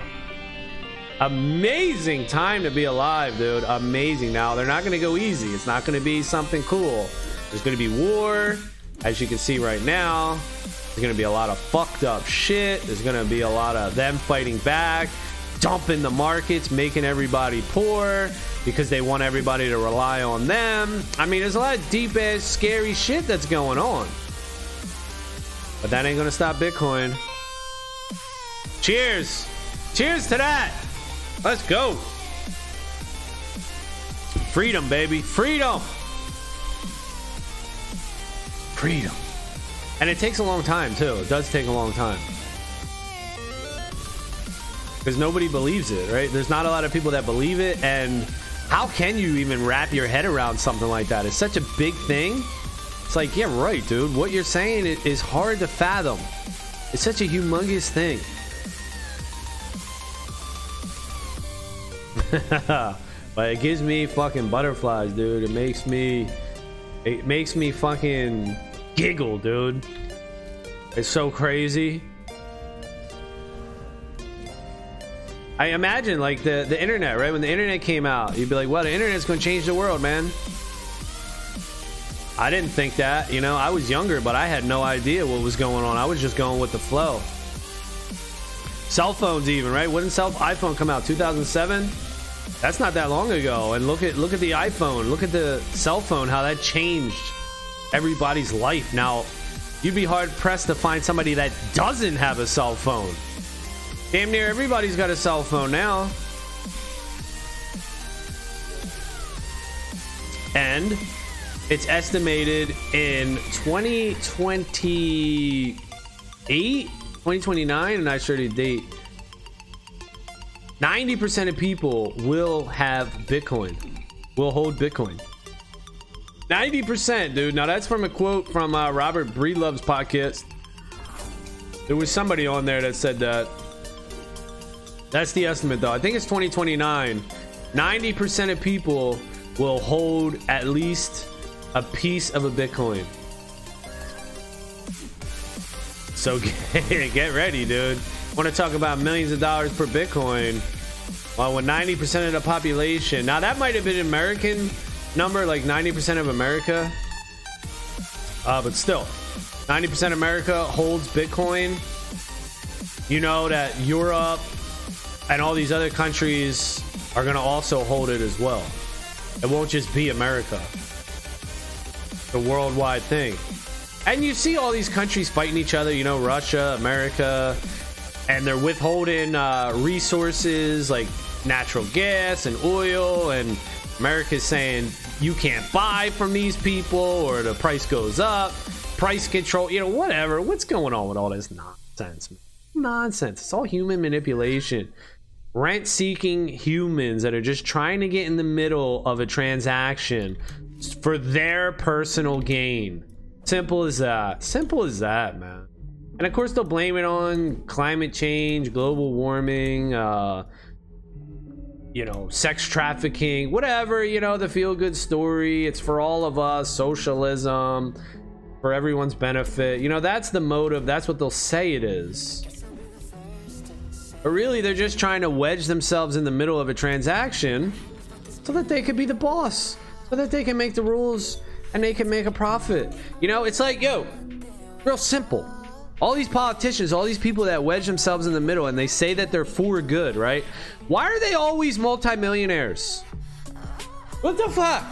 Amazing time to be alive, dude. Amazing. Now, they're not going to go easy. It's not going to be something cool. There's going to be war, as you can see right now. There's going to be a lot of fucked up shit. There's going to be a lot of them fighting back, dumping the markets, making everybody poor because they want everybody to rely on them. I mean, there's a lot of deep ass, scary shit that's going on. But that ain't to stop Bitcoin. Cheers. Cheers to that. Let's go. Freedom, baby. Freedom. Freedom. And it takes a long time too. It does take a long time. Because nobody believes it, right? There's not a lot of people that believe it. And how can you even wrap your head around something like that? It's such a big thing. It's like, yeah, right, dude. What you're saying is hard to fathom. It's such a humongous thing. but it gives me fucking butterflies, dude. It makes me. It makes me fucking giggle, dude. It's so crazy. I imagine like the the internet, right? When the internet came out, you'd be like, "Well, the internet's going to change the world, man." I didn't think that, you know. I was younger, but I had no idea what was going on. I was just going with the flow. Cell phones, even right? Wouldn't cell iPhone come out 2007? That's not that long ago. And look at look at the iPhone. Look at the cell phone. How that changed everybody's life. Now, you'd be hard pressed to find somebody that doesn't have a cell phone. Damn near everybody's got a cell phone now. And it's estimated in 2028, 2029, and I sure the date. 90% of people will have Bitcoin, will hold Bitcoin. 90%, dude. Now that's from a quote from uh, Robert Breedlove's podcast. There was somebody on there that said that. That's the estimate, though. I think it's 2029. 90% of people will hold at least a piece of a Bitcoin. So get, get ready, dude. Want to talk about millions of dollars per Bitcoin? Well, with 90% of the population. Now, that might have been an American number, like 90% of America. Uh, but still, 90% of America holds Bitcoin. You know that Europe and all these other countries are going to also hold it as well. It won't just be America. The worldwide thing. And you see all these countries fighting each other, you know, Russia, America, and they're withholding uh, resources like natural gas and oil and America's saying you can't buy from these people or the price goes up, price control, you know, whatever. What's going on with all this nonsense? Nonsense. It's all human manipulation. Rent seeking humans that are just trying to get in the middle of a transaction for their personal gain. Simple as that. Simple as that, man. And of course, they'll blame it on climate change, global warming, uh, you know, sex trafficking, whatever, you know, the feel good story. It's for all of us, socialism, for everyone's benefit. You know, that's the motive. That's what they'll say it is. But really, they're just trying to wedge themselves in the middle of a transaction so that they could be the boss, so that they can make the rules and they can make a profit. You know, it's like, yo, real simple all these politicians, all these people that wedge themselves in the middle and they say that they're for good, right? Why are they always multimillionaires? What the fuck?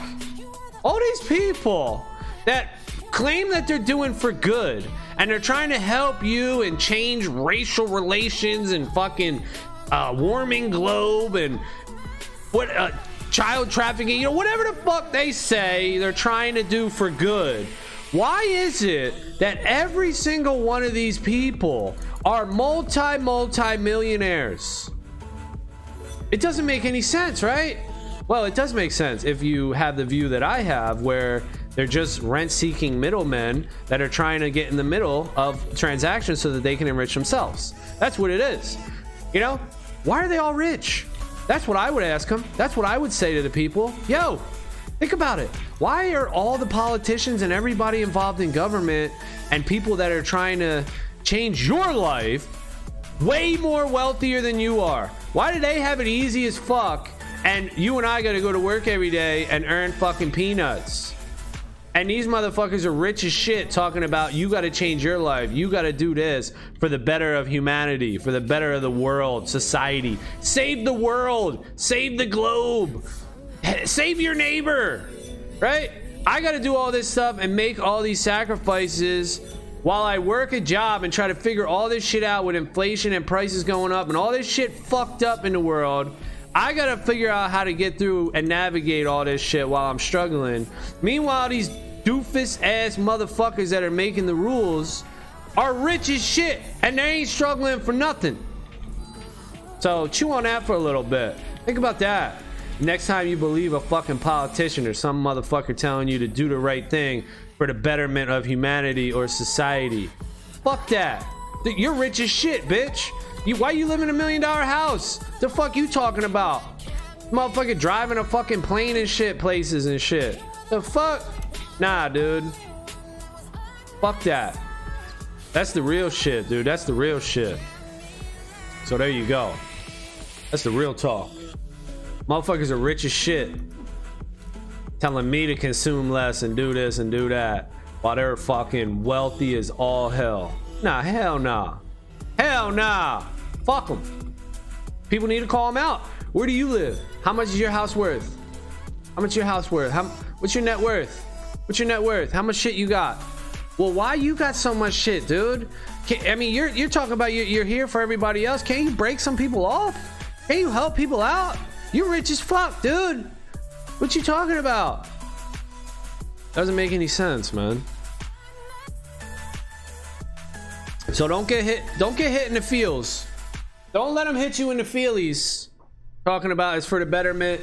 All these people that claim that they're doing for good and they're trying to help you and change racial relations and fucking uh, warming globe and what uh, child trafficking, you know, whatever the fuck they say they're trying to do for good why is it that every single one of these people are multi multi millionaires? It doesn't make any sense, right? Well, it does make sense if you have the view that I have, where they're just rent seeking middlemen that are trying to get in the middle of transactions so that they can enrich themselves. That's what it is. You know, why are they all rich? That's what I would ask them. That's what I would say to the people. Yo, Think about it. Why are all the politicians and everybody involved in government and people that are trying to change your life way more wealthier than you are? Why do they have it easy as fuck and you and I got to go to work every day and earn fucking peanuts? And these motherfuckers are rich as shit talking about you got to change your life. You got to do this for the better of humanity, for the better of the world, society. Save the world, save the globe save your neighbor, right? I got to do all this stuff and make all these sacrifices while I work a job and try to figure all this shit out with inflation and prices going up and all this shit fucked up in the world. I gotta figure out how to get through and navigate all this shit while I'm struggling. Meanwhile, these doofus ass motherfuckers that are making the rules are rich as shit and they ain't struggling for nothing. So chew on that for a little bit. Think about that. Next time you believe a fucking politician or some motherfucker telling you to do the right thing for the betterment of humanity or society, fuck that. You're rich as shit, bitch. You, why you live in a million dollar house? The fuck you talking about? Motherfucker driving a fucking plane and shit places and shit. The fuck? Nah, dude. Fuck that. That's the real shit, dude. That's the real shit. So there you go. That's the real talk. Motherfuckers are rich as shit. Telling me to consume less and do this and do that while they're fucking wealthy as all hell. Nah, hell nah. Hell nah. Fuck them. People need to call them out. Where do you live? How much is your house worth? How much your house worth? How, what's your net worth? What's your net worth? How much shit you got? Well, why you got so much shit, dude? Can, I mean, you're you're talking about you're, you're here for everybody else. Can't you break some people off? Can't you help people out? You're rich as fuck, dude. What you talking about? Doesn't make any sense, man. So don't get hit. Don't get hit in the feels. Don't let them hit you in the feelies. Talking about it's for the betterment,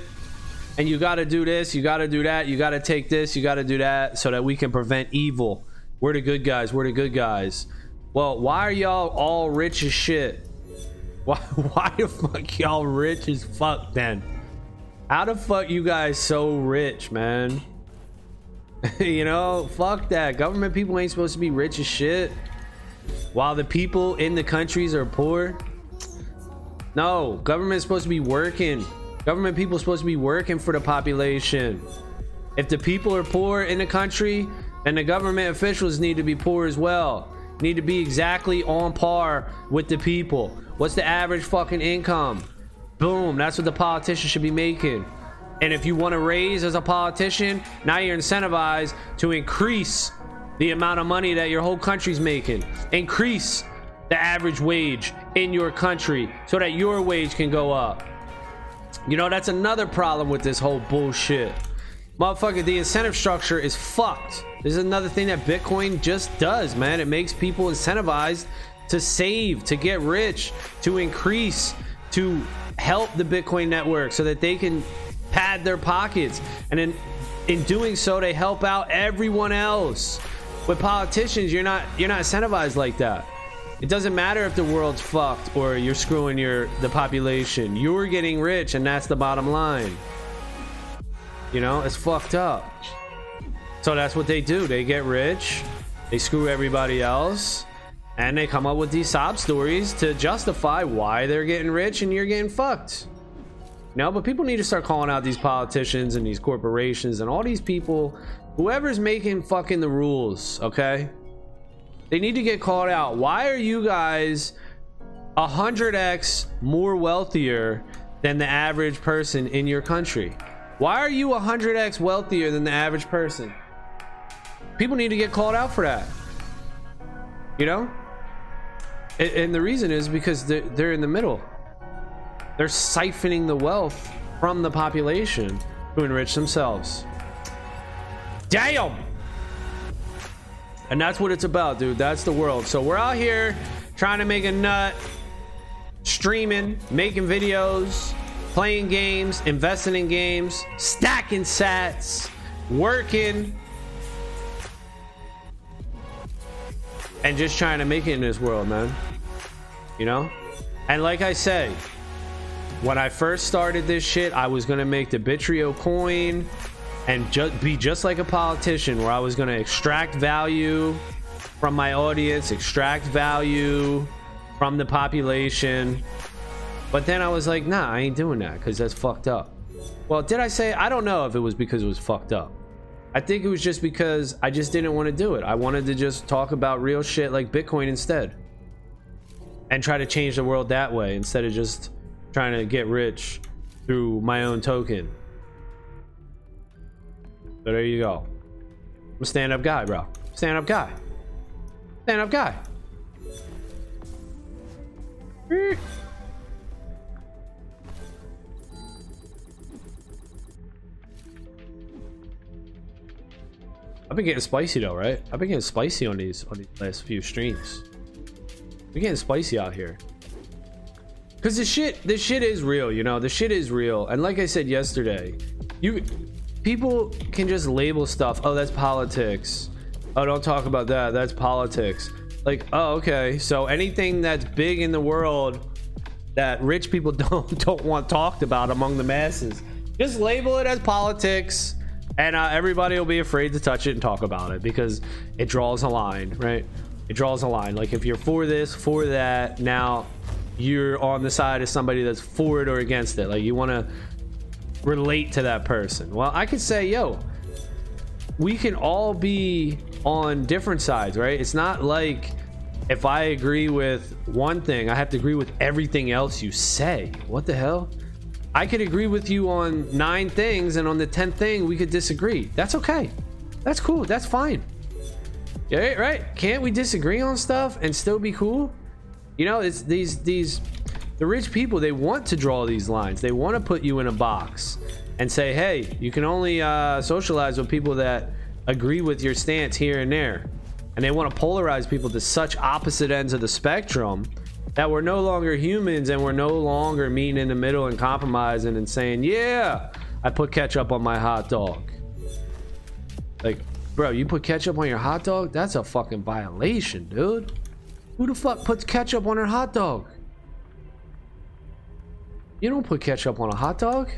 and you got to do this, you got to do that, you got to take this, you got to do that, so that we can prevent evil. We're the good guys. We're the good guys. Well, why are y'all all rich as shit? Why? Why the fuck y'all rich as fuck then? How the fuck you guys so rich, man? you know, fuck that. Government people ain't supposed to be rich as shit. While the people in the countries are poor. No, government's supposed to be working. Government people supposed to be working for the population. If the people are poor in the country, then the government officials need to be poor as well. Need to be exactly on par with the people. What's the average fucking income? Boom, that's what the politician should be making. And if you want to raise as a politician, now you're incentivized to increase the amount of money that your whole country's making. Increase the average wage in your country so that your wage can go up. You know, that's another problem with this whole bullshit. Motherfucker, the incentive structure is fucked. This is another thing that Bitcoin just does, man. It makes people incentivized to save, to get rich, to increase, to help the Bitcoin network so that they can pad their pockets. And in, in doing so, they help out everyone else. With politicians, you're not you're not incentivized like that. It doesn't matter if the world's fucked or you're screwing your the population. You're getting rich, and that's the bottom line. You know, it's fucked up. So that's what they do. They get rich, they screw everybody else, and they come up with these sob stories to justify why they're getting rich and you're getting fucked. No, but people need to start calling out these politicians and these corporations and all these people whoever's making fucking the rules, okay? They need to get called out. Why are you guys 100x more wealthier than the average person in your country? Why are you 100x wealthier than the average person? People need to get called out for that. You know? And, and the reason is because they're, they're in the middle. They're siphoning the wealth from the population to enrich themselves. Damn. And that's what it's about, dude. That's the world. So we're out here trying to make a nut, streaming, making videos, playing games, investing in games, stacking sats, working, and just trying to make it in this world, man. You know? And like I say, when I first started this shit, I was gonna make the Bittrio coin and just be just like a politician where I was going to extract value from my audience, extract value from the population. But then I was like, nah, I ain't doing that because that's fucked up. Well, did I say? I don't know if it was because it was fucked up. I think it was just because I just didn't want to do it. I wanted to just talk about real shit like Bitcoin instead. And try to change the world that way instead of just trying to get rich through my own token. So there you go. I'm a stand up guy, bro. Stand up guy. Stand up guy. I've been getting spicy though, right? I've been getting spicy on these on these last few streams. We're getting spicy out here. Cause this shit, this shit is real, you know. The shit is real, and like I said yesterday, you people can just label stuff oh that's politics. Oh don't talk about that that's politics. Like oh okay so anything that's big in the world that rich people don't don't want talked about among the masses just label it as politics and uh, everybody will be afraid to touch it and talk about it because it draws a line right? It draws a line. Like if you're for this for that now you're on the side of somebody that's for it or against it. Like you want to relate to that person. Well, I could say, yo, we can all be on different sides, right? It's not like if I agree with one thing, I have to agree with everything else you say. What the hell? I could agree with you on nine things, and on the tenth thing, we could disagree. That's okay. That's cool. That's fine. Yeah, right. Can't we disagree on stuff and still be cool? You know, it's these these the rich people. They want to draw these lines. They want to put you in a box and say, "Hey, you can only uh, socialize with people that agree with your stance here and there." And they want to polarize people to such opposite ends of the spectrum that we're no longer humans and we're no longer meeting in the middle and compromising and saying, "Yeah, I put ketchup on my hot dog." Like, bro, you put ketchup on your hot dog? That's a fucking violation, dude. Who the fuck puts ketchup on their hot dog? You don't put ketchup on a hot dog.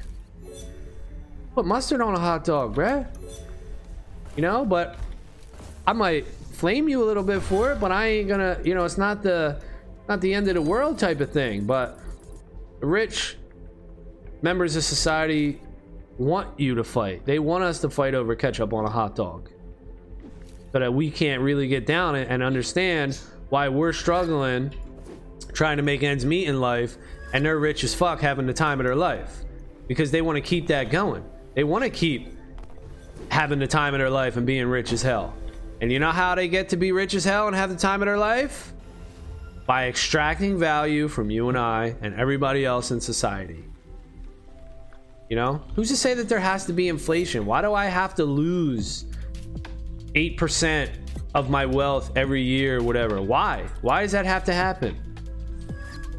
Put mustard on a hot dog, bruh. You know, but I might flame you a little bit for it, but I ain't gonna, you know, it's not the not the end of the world type of thing. But rich members of society want you to fight. They want us to fight over ketchup on a hot dog. So that we can't really get down and understand why we're struggling trying to make ends meet in life and they're rich as fuck having the time of their life because they want to keep that going. They want to keep having the time of their life and being rich as hell. And you know how they get to be rich as hell and have the time of their life? By extracting value from you and I and everybody else in society. You know? Who's to say that there has to be inflation? Why do I have to lose 8% of my wealth every year, whatever. Why? Why does that have to happen?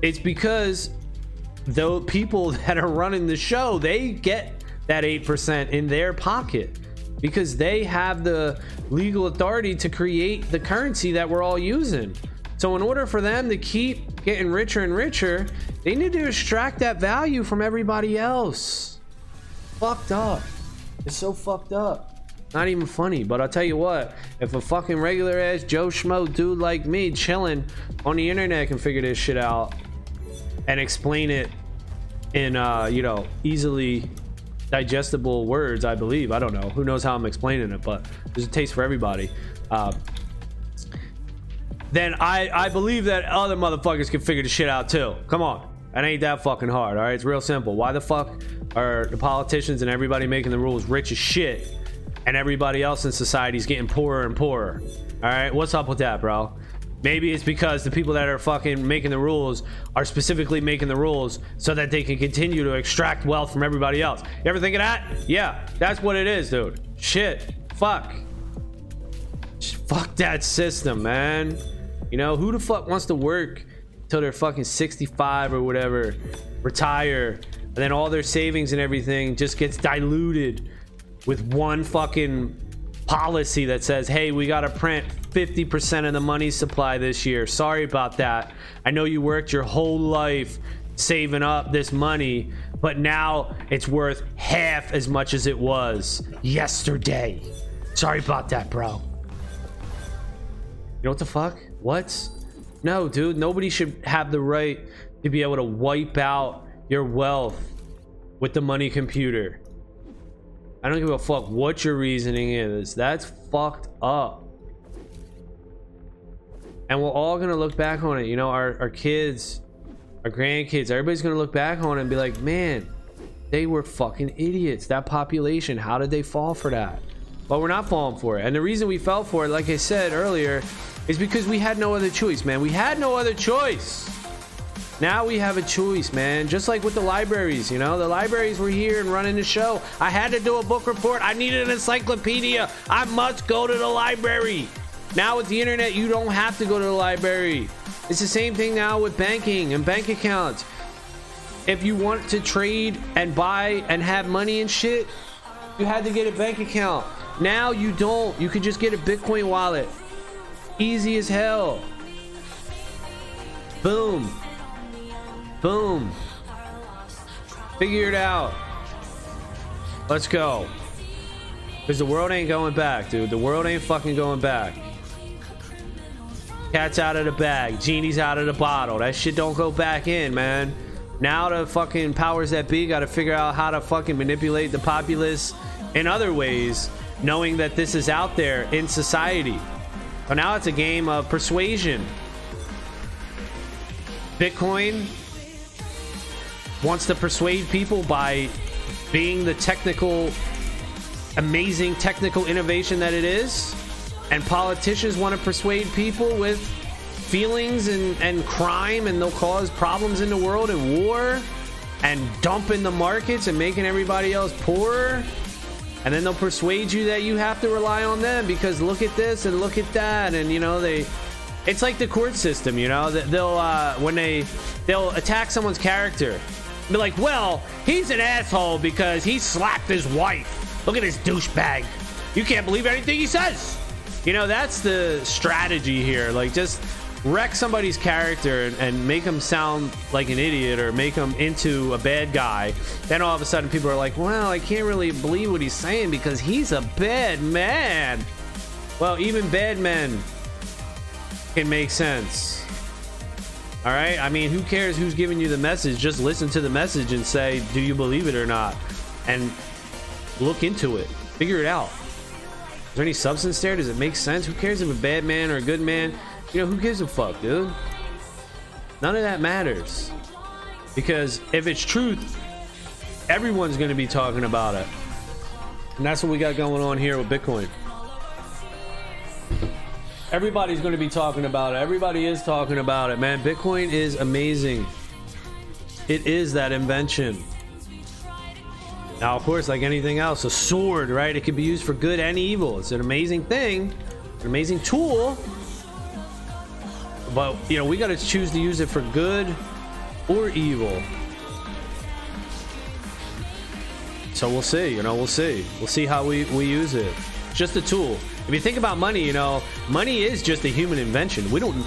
It's because the people that are running the show, they get that 8% in their pocket because they have the legal authority to create the currency that we're all using. So, in order for them to keep getting richer and richer, they need to extract that value from everybody else. Fucked up. It's so fucked up. Not even funny, but I'll tell you what, if a fucking regular ass Joe Schmo dude like me chilling on the internet can figure this shit out and explain it in uh, you know, easily digestible words, I believe. I don't know. Who knows how I'm explaining it, but there's a taste for everybody. Uh, then I, I believe that other motherfuckers can figure the shit out too. Come on. That ain't that fucking hard, all right? It's real simple. Why the fuck are the politicians and everybody making the rules rich as shit and everybody else in society is getting poorer and poorer. All right, what's up with that, bro? Maybe it's because the people that are fucking making the rules are specifically making the rules so that they can continue to extract wealth from everybody else. You ever think of that? Yeah, that's what it is, dude. Shit. Fuck. Just fuck that system, man. You know, who the fuck wants to work till they're fucking 65 or whatever, retire, and then all their savings and everything just gets diluted with one fucking policy that says, hey, we got to print 50% of the money supply this year. Sorry about that. I know you worked your whole life saving up this money, but now it's worth half as much as it was yesterday. Sorry about that, bro. You know what the fuck? What? No, dude, nobody should have the right to be able to wipe out your wealth with the money computer. I don't give a fuck what your reasoning is. That's fucked up. And we're all gonna look back on it. You know, our, our kids, our grandkids, everybody's gonna look back on it and be like, man, they were fucking idiots. That population, how did they fall for that? But we're not falling for it. And the reason we fell for it, like I said earlier, is because we had no other choice, man. We had no other choice. Now we have a choice, man. Just like with the libraries, you know, the libraries were here and running the show. I had to do a book report. I needed an encyclopedia. I must go to the library. Now with the internet, you don't have to go to the library. It's the same thing now with banking and bank accounts. If you want to trade and buy and have money and shit, you had to get a bank account. Now you don't. You can just get a Bitcoin wallet. Easy as hell. Boom. Boom. Figure it out. Let's go. Because the world ain't going back, dude. The world ain't fucking going back. Cat's out of the bag. Genie's out of the bottle. That shit don't go back in, man. Now the fucking powers that be got to figure out how to fucking manipulate the populace in other ways, knowing that this is out there in society. So now it's a game of persuasion. Bitcoin wants to persuade people by being the technical, amazing technical innovation that it is. And politicians want to persuade people with feelings and, and crime, and they'll cause problems in the world and war and dumping the markets and making everybody else poorer. And then they'll persuade you that you have to rely on them because look at this and look at that. And, you know, they. It's like the court system, you know. They'll uh, when they they'll attack someone's character, be like, "Well, he's an asshole because he slapped his wife. Look at this douchebag. You can't believe anything he says." You know, that's the strategy here. Like, just wreck somebody's character and, and make them sound like an idiot or make them into a bad guy. Then all of a sudden, people are like, "Well, I can't really believe what he's saying because he's a bad man." Well, even bad men can make sense. All right. I mean, who cares who's giving you the message? Just listen to the message and say, do you believe it or not? And look into it, figure it out. Is there any substance there? Does it make sense? Who cares if a bad man or a good man? You know, who gives a fuck, dude? None of that matters. Because if it's truth, everyone's going to be talking about it. And that's what we got going on here with Bitcoin. Everybody's going to be talking about it. Everybody is talking about it, man. Bitcoin is amazing. It is that invention. Now, of course, like anything else, a sword, right? It can be used for good and evil. It's an amazing thing, an amazing tool. But, you know, we got to choose to use it for good or evil. So we'll see, you know, we'll see. We'll see how we, we use it. Just a tool. If you think about money, you know, money is just a human invention. We don't,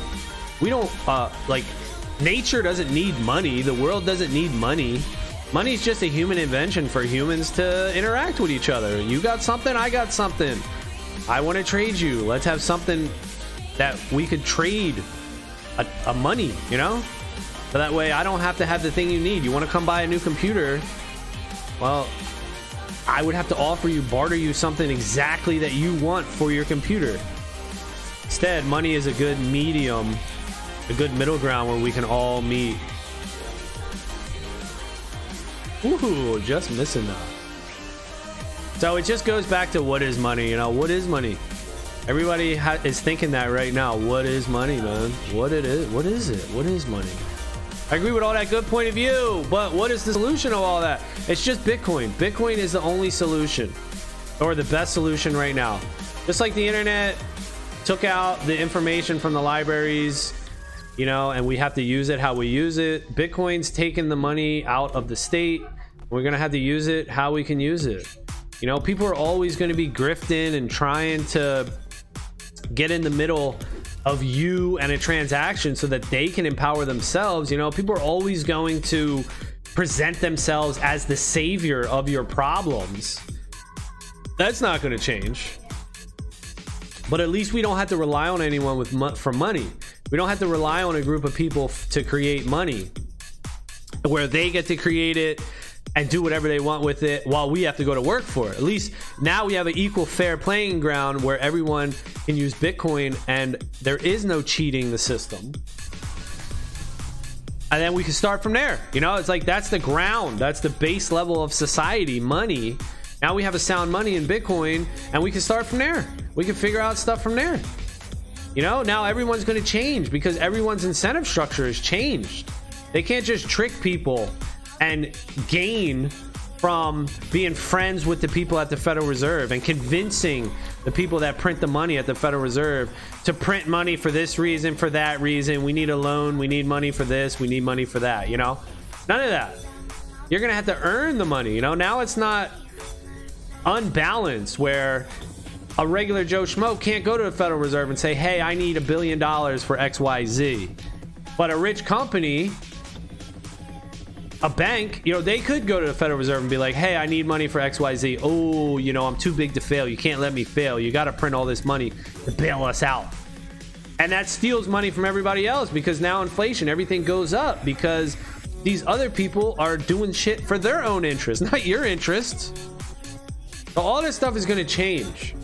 we don't, uh, like, nature doesn't need money. The world doesn't need money. Money's just a human invention for humans to interact with each other. You got something, I got something. I want to trade you. Let's have something that we could trade a, a money, you know? So that way I don't have to have the thing you need. You want to come buy a new computer? Well, I would have to offer you, barter you something exactly that you want for your computer. Instead, money is a good medium, a good middle ground where we can all meet. Ooh, just missing that. So it just goes back to what is money, you know? What is money? Everybody ha- is thinking that right now. What is money, man? What it is? What is it? What is money? I agree with all that good point of view, but what is the solution of all that? It's just Bitcoin. Bitcoin is the only solution or the best solution right now. Just like the internet took out the information from the libraries, you know, and we have to use it how we use it. Bitcoin's taking the money out of the state. We're to have to use it how we can use it. You know, people are always to be grifting and trying to get in the middle of you and a transaction so that they can empower themselves. You know, people are always going to present themselves as the savior of your problems. That's not going to change. But at least we don't have to rely on anyone with mo- for money. We don't have to rely on a group of people f- to create money where they get to create it and do whatever they want with it while we have to go to work for it. At least now we have an equal fair playing ground where everyone can use Bitcoin and there is no cheating the system. And then we can start from there. You know, it's like that's the ground, that's the base level of society, money. Now we have a sound money in Bitcoin and we can start from there. We can figure out stuff from there. You know, now everyone's going to change because everyone's incentive structure has changed. They can't just trick people and gain from being friends with the people at the Federal Reserve and convincing the people that print the money at the Federal Reserve to print money for this reason, for that reason. We need a loan. We need money for this. We need money for that. You know, none of that. You're going to have to earn the money. You know, now it's not unbalanced where a regular Joe Schmo can't go to the Federal Reserve and say, hey, I need a billion dollars for XYZ. But a rich company a bank, you know, they could go to the Federal Reserve and be like, hey, I need money for XYZ. Oh, you know, I'm too big to fail. You can't let me fail. You got to print all this money to bail us out. And that steals money from everybody else because now inflation, everything goes up because these other people are doing shit for their own interest, not your interests. So all this stuff is going to change.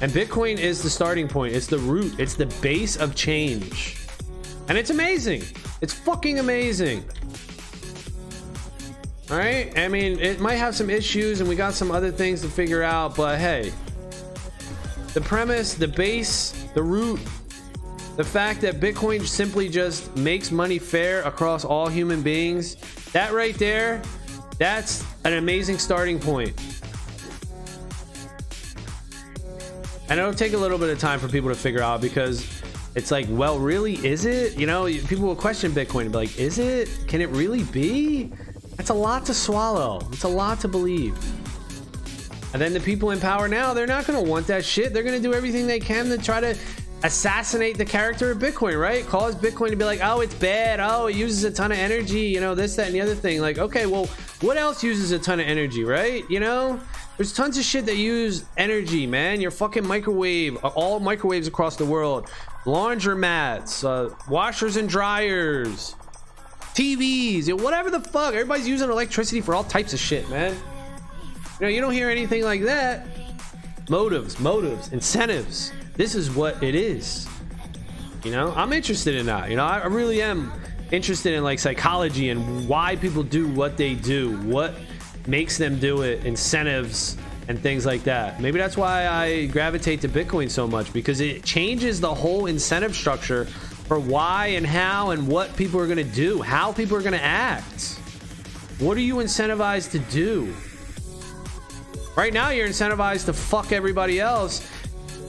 And Bitcoin is the starting point. It's the root. It's the base of change. And it's amazing. It's fucking amazing. All right. I mean, it might have some issues and we got some other things to figure out, but hey, the premise, the base, the root, the fact that Bitcoin simply just makes money fair across all human beings, that right there, that's an amazing starting point. And it'll take a little bit of time for people to figure out because it's like, well, really, is it? You know, people will question Bitcoin and be like, is it? Can it really be? That's a lot to swallow. It's a lot to believe. And then the people in power now, they're not going to want that shit. They're going to do everything they can to try to assassinate the character of Bitcoin, right? Cause Bitcoin to be like, oh, it's bad. Oh, it uses a ton of energy, you know, this, that, and the other thing. Like, okay, well, what else uses a ton of energy, right? You know, there's tons of shit that use energy, man. Your fucking microwave, all microwaves across the world, laundromats, uh, washers and dryers, TVs, whatever the fuck. Everybody's using electricity for all types of shit, man. You know, you don't hear anything like that. Motives, motives, incentives this is what it is. You know, I'm interested in that. You know, I really am interested in like psychology and why people do what they do, what makes them do it, incentives and things like that. Maybe that's why I gravitate to Bitcoin so much because it changes the whole incentive structure for why and how and what people are going to do, how people are going to act. What are you incentivized to do? Right now, you're incentivized to fuck everybody else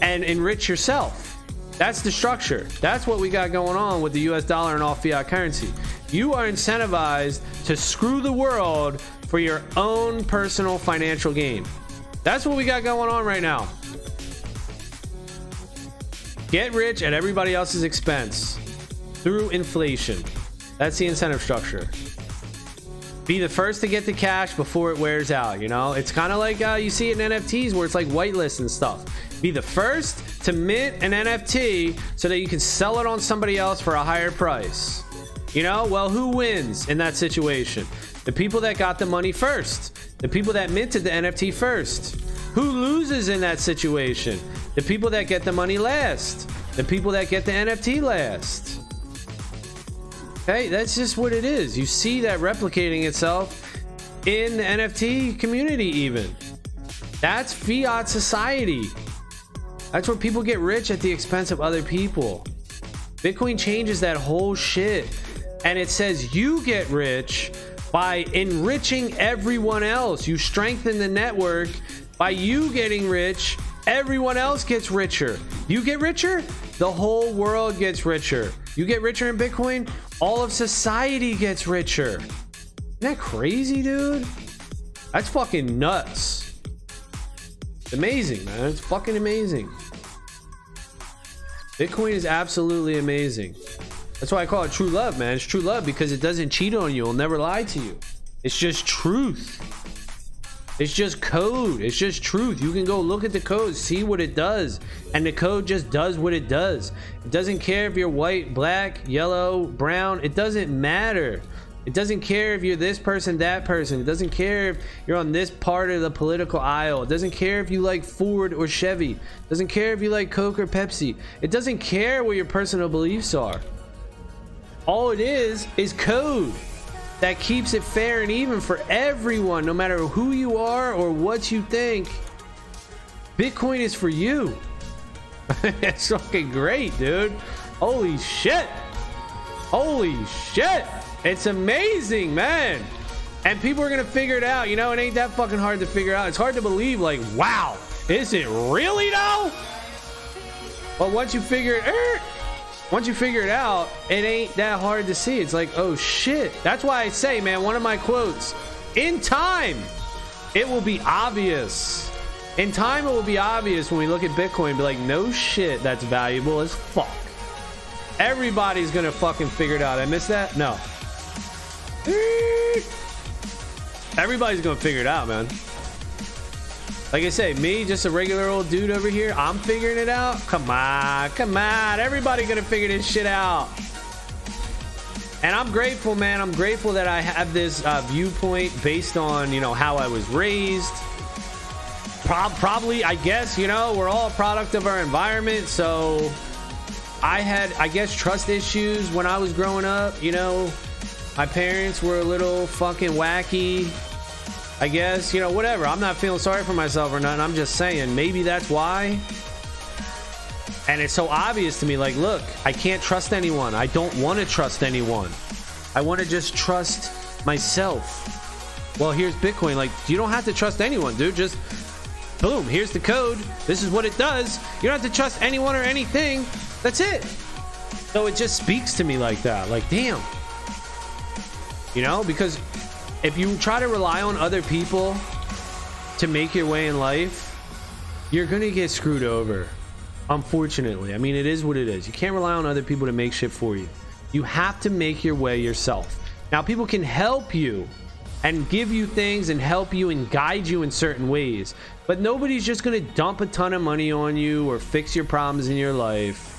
and enrich yourself. That's the structure. That's what we got going on with the US dollar and all fiat currency. You are incentivized to screw the world for your own personal financial gain. That's what we got going on right now. Get rich at everybody else's expense through inflation. That's the incentive structure. Be the first to get the cash before it wears out. You know, it's kind of like uh, you see it in NFTs where it's like whitelist and stuff. Be the first to mint an NFT so that you can sell it on somebody else for a higher price. You know, well, who wins in that situation? The people that got the money first, the people that minted the NFT first. Who loses in that situation? The people that get the money last, the people that get the NFT last. Hey, that's just what it is. You see that replicating itself in the NFT community, even. That's fiat society. That's where people get rich at the expense of other people. Bitcoin changes that whole shit. And it says you get rich by enriching everyone else. You strengthen the network by you getting rich. Everyone else gets richer. You get richer, the whole world gets richer. You get richer in Bitcoin, all of society gets richer. Isn't that crazy, dude? That's fucking nuts. It's amazing, man. It's fucking amazing. Bitcoin is absolutely amazing. That's why I call it true love, man. It's true love because it doesn't cheat on you. It'll never lie to you. It's just truth. It's just code. It's just truth. You can go look at the code, see what it does, and the code just does what it does. It doesn't care if you're white, black, yellow, brown. It doesn't matter. It doesn't care if you're this person, that person. It doesn't care if you're on this part of the political aisle. It doesn't care if you like Ford or Chevy. It doesn't care if you like Coke or Pepsi. It doesn't care what your personal beliefs are. All it is is code that keeps it fair and even for everyone, no matter who you are or what you think. Bitcoin is for you. it's fucking great, dude. Holy shit. Holy shit. It's amazing, man. And people are gonna figure it out. You know, it ain't that fucking hard to figure out. It's hard to believe, like, wow, is it really though? But once you figure it, er, once you figure it out, it ain't that hard to see. It's like, oh shit. That's why I say, man, one of my quotes: in time, it will be obvious. In time, it will be obvious when we look at Bitcoin. and Be like, no shit, that's valuable as fuck. Everybody's gonna fucking figure it out. I missed that? No. Everybody's gonna figure it out, man. Like I say, me, just a regular old dude over here, I'm figuring it out. Come on, come on. Everybody gonna figure this shit out. And I'm grateful, man. I'm grateful that I have this uh, viewpoint based on, you know, how I was raised. Pro- probably, I guess, you know, we're all a product of our environment. So I had, I guess, trust issues when I was growing up. You know, my parents were a little fucking wacky. I guess, you know, whatever. I'm not feeling sorry for myself or nothing. I'm just saying maybe that's why. And it's so obvious to me like, look, I can't trust anyone. I don't want to trust anyone. I want to just trust myself. Well, here's Bitcoin. Like, you don't have to trust anyone, dude. Just boom, here's the code. This is what it does. You don't have to trust anyone or anything. That's it. So it just speaks to me like that. Like, damn. You know, because if you try to rely on other people to make your way in life, you're to get screwed over. Unfortunately. I mean, it is what it is. You can't rely on other people to make shit for you. You have to make your way yourself. Now, people can help you and give you things and help you and guide you in certain ways, but nobody's just to dump a ton of money on you or fix your problems in your life.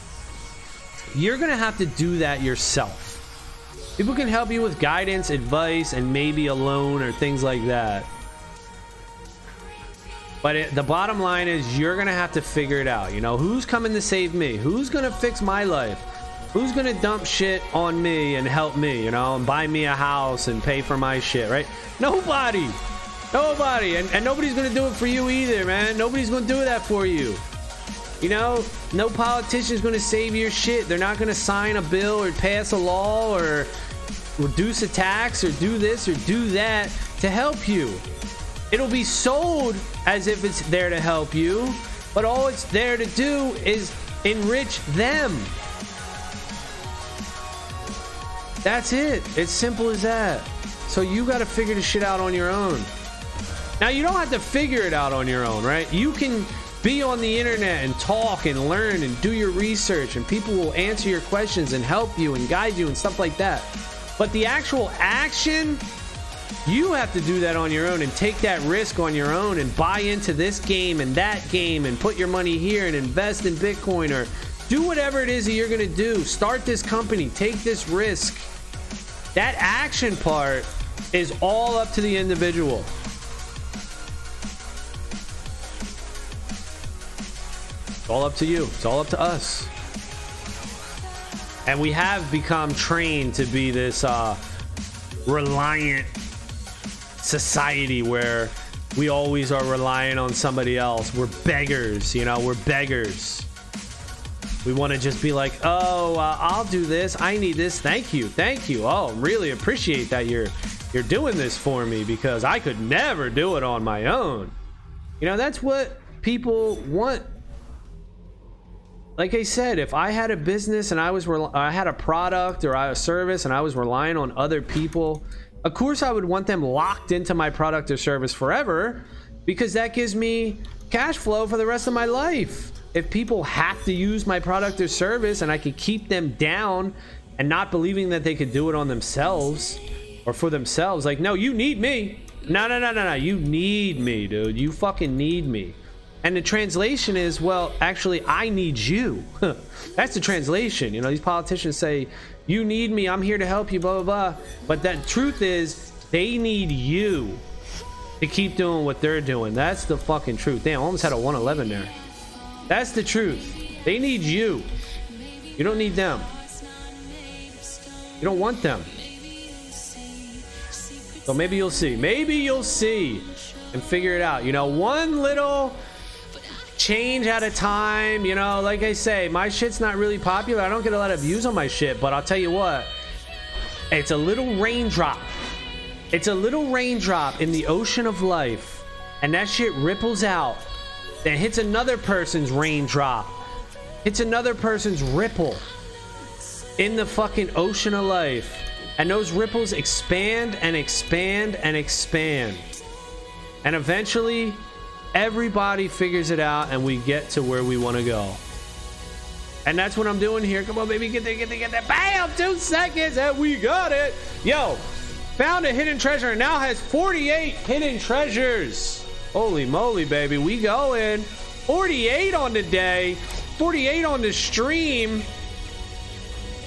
You're to have to do that yourself. People can help you with guidance, advice, and maybe a loan or things like that. But it, the bottom line is you're going to have to figure it out. You know, who's coming to save me? Who's going to fix my life? Who's going to dump shit on me and help me, you know, and buy me a house and pay for my shit, right? Nobody. Nobody. And, and nobody's going to do it for you either, man. Nobody's going to do that for you. You know, no politician's going to save your shit. They're not going to sign a bill or pass a law or reduce a tax or do this or do that to help you. It'll be sold as if it's there to help you, but all it's there to do is enrich them. That's it. It's simple as that. So you got to figure the shit out on your own. Now, you don't have to figure it out on your own, right? You can be on the internet and talk and learn and do your research, and people will answer your questions and help you and guide you and stuff like that. But the actual action, you have to do that on your own and take that risk on your own and buy into this game and that game and put your money here and invest in Bitcoin or do whatever it is that you're going to do. Start this company, take this risk. That action part is all up to the individual. It's all up to you. It's all up to us and we have become trained to be this uh, reliant society where we always are relying on somebody else. We're beggars, you know, we're beggars. We want to just be like, oh, uh, I'll do this. I need this. Thank you, thank you. Oh, really appreciate that you're you're doing this for me because I could never do it on my own. You know, that's what people want like I said, if I had a business and I was re- I had a product or a service and I was relying on other people, of course I would want them locked into my product or service forever because that gives me cash flow for the rest of my life. If people have to use my product or service and I could keep them down and not believing that they could do it on themselves or for themselves, like, no, you need me. No, no, no, no, no. You need me, dude. You fucking need me. And the translation is, well, actually, I need you. That's the translation. You know, these politicians say, you need me, I'm here to help you, blah, blah, blah. But that truth is, they need you to keep doing what they're doing. That's the fucking truth. Damn, I almost had a 111 there. That's the truth. They need you. You don't need them. You don't want them. So maybe you'll see. Maybe you'll see and figure it out. You know, one little change at a time. You know, like I say, my shit's not really popular. I don't get a lot of views on my shit, but I'll tell you what, it's a little raindrop. It's a little raindrop in the ocean of life, and that shit ripples out, and hits another person's raindrop, hits another person's ripple in the fucking ocean of life. And those ripples expand and expand and expand. And eventually, everybody figures it out and we get to where we want to go. And that's what I'm doing here. Come on, baby, get there, get there, get there. Bam! Two seconds and we got it. Yo, found a hidden treasure and now has 48 hidden treasures. Holy moly, baby. We going. 48 on the day. 48 on the stream.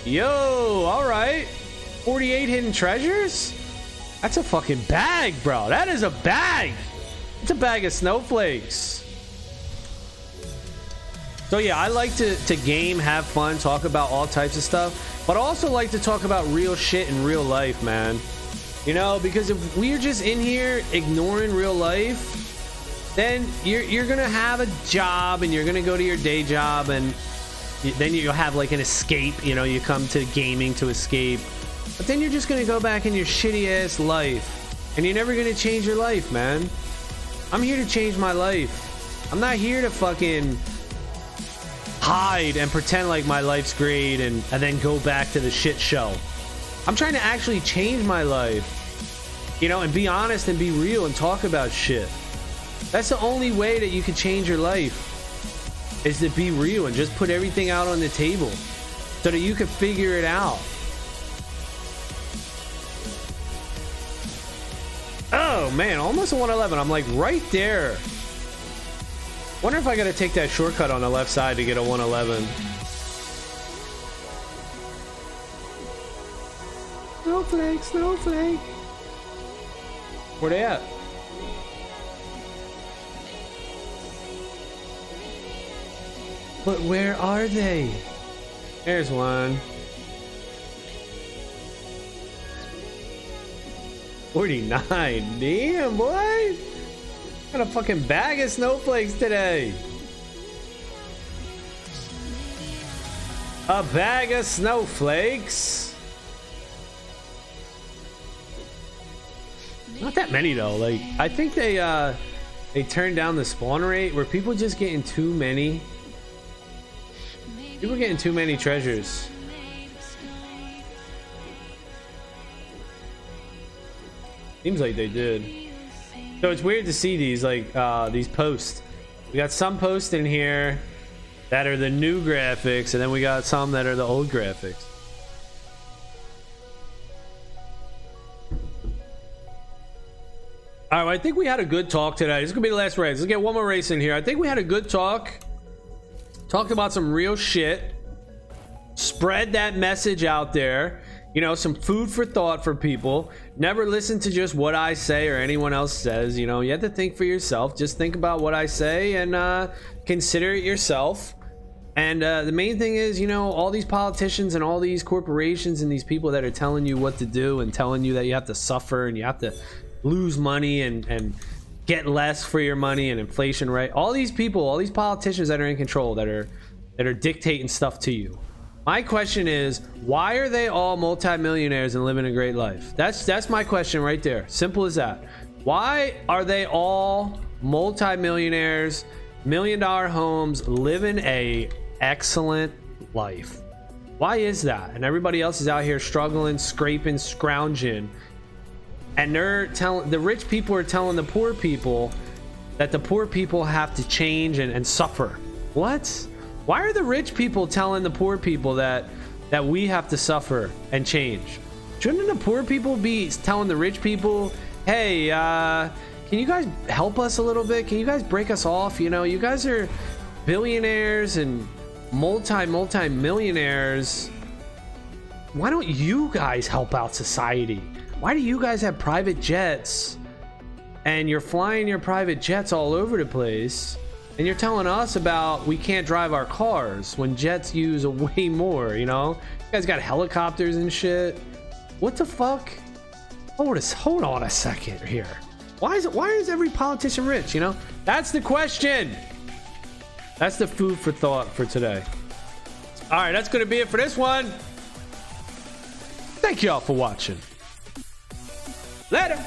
Yo, all right. 48 hidden treasures? That's a fucking bag, bro. That is a bag. It's a bag of snowflakes. So yeah, I like to, to game, have fun, talk about all types of stuff, but I also like to talk about real shit in real life, man. You know, because if we're just in here ignoring real life, then you're you're gonna have a job and you're gonna go to your day job and then you'll have like an escape. You know, you come to gaming to escape, but then you're just gonna go back in your shitty ass life, and you're never gonna change your life, man. I'm here to change my life. I'm not here to fucking hide and pretend like my life's great and, and then go back to the shit show. I'm trying to actually change my life, you know, and be honest and be real and talk about shit. That's the only way that you can change your life is to be real and just put everything out on the table so that you can figure it out. Oh man, almost a 111. I'm like right there. Wonder if I gotta take that shortcut on the left side to get a 111. Snowflake, snowflake. Where they at? But where are they? There's one. 49. Damn, boy. Got a fucking bag of snowflakes today. A bag of snowflakes. Not that many though. Like I think they uh they turned down the spawn rate. Were people just getting too many? People getting too many treasures. Seems like they did. So it's weird to see these like uh, these posts. We got some posts in here that are the new graphics, and then we got some that are the old graphics. All right, I think we had a good talk today. This is gonna be the last race. Let's get one more race in here. I think we had a good talk. Talked about some real shit. Spread that message out there you know, some food for thought for people. Never listen to just what I say or anyone else says. You know, you have to think for yourself. Just think about what I say and uh, consider it yourself. And uh, the main thing is, you know, all these politicians and all these corporations and these people that are telling you what to do and telling you that you have to suffer and you have to lose money and, and get less for your money and inflation, right? All these people, all these politicians that are in control that are that are dictating stuff to you my question is, why are they all multimillionaires and living a great life? That's that's my question right there. Simple as that. Why are they all multimillionaires, million dollar homes, living a excellent life? Why is that? And everybody else is out here struggling, scraping, scrounging. And they're telling the rich people are telling the poor people that the poor people have to change and, and suffer. What? Why are the rich people telling the poor people that that we have to suffer and change? Shouldn't the poor people be telling the rich people, "Hey, uh, can you guys help us a little bit? Can you guys break us off? You know, you guys are billionaires and multi multi millionaires. Why don't you guys help out society? Why do you guys have private jets and you're flying your private jets all over the place?" And you're telling us about we can't drive our cars when jets use way more, you know? You guys got helicopters and shit. What the fuck? Hold a, hold on a second here. Why is it why is every politician rich, you know? That's the question. That's the food for thought for today. All right, that's going to be it for this one. Thank y'all for watching. Later.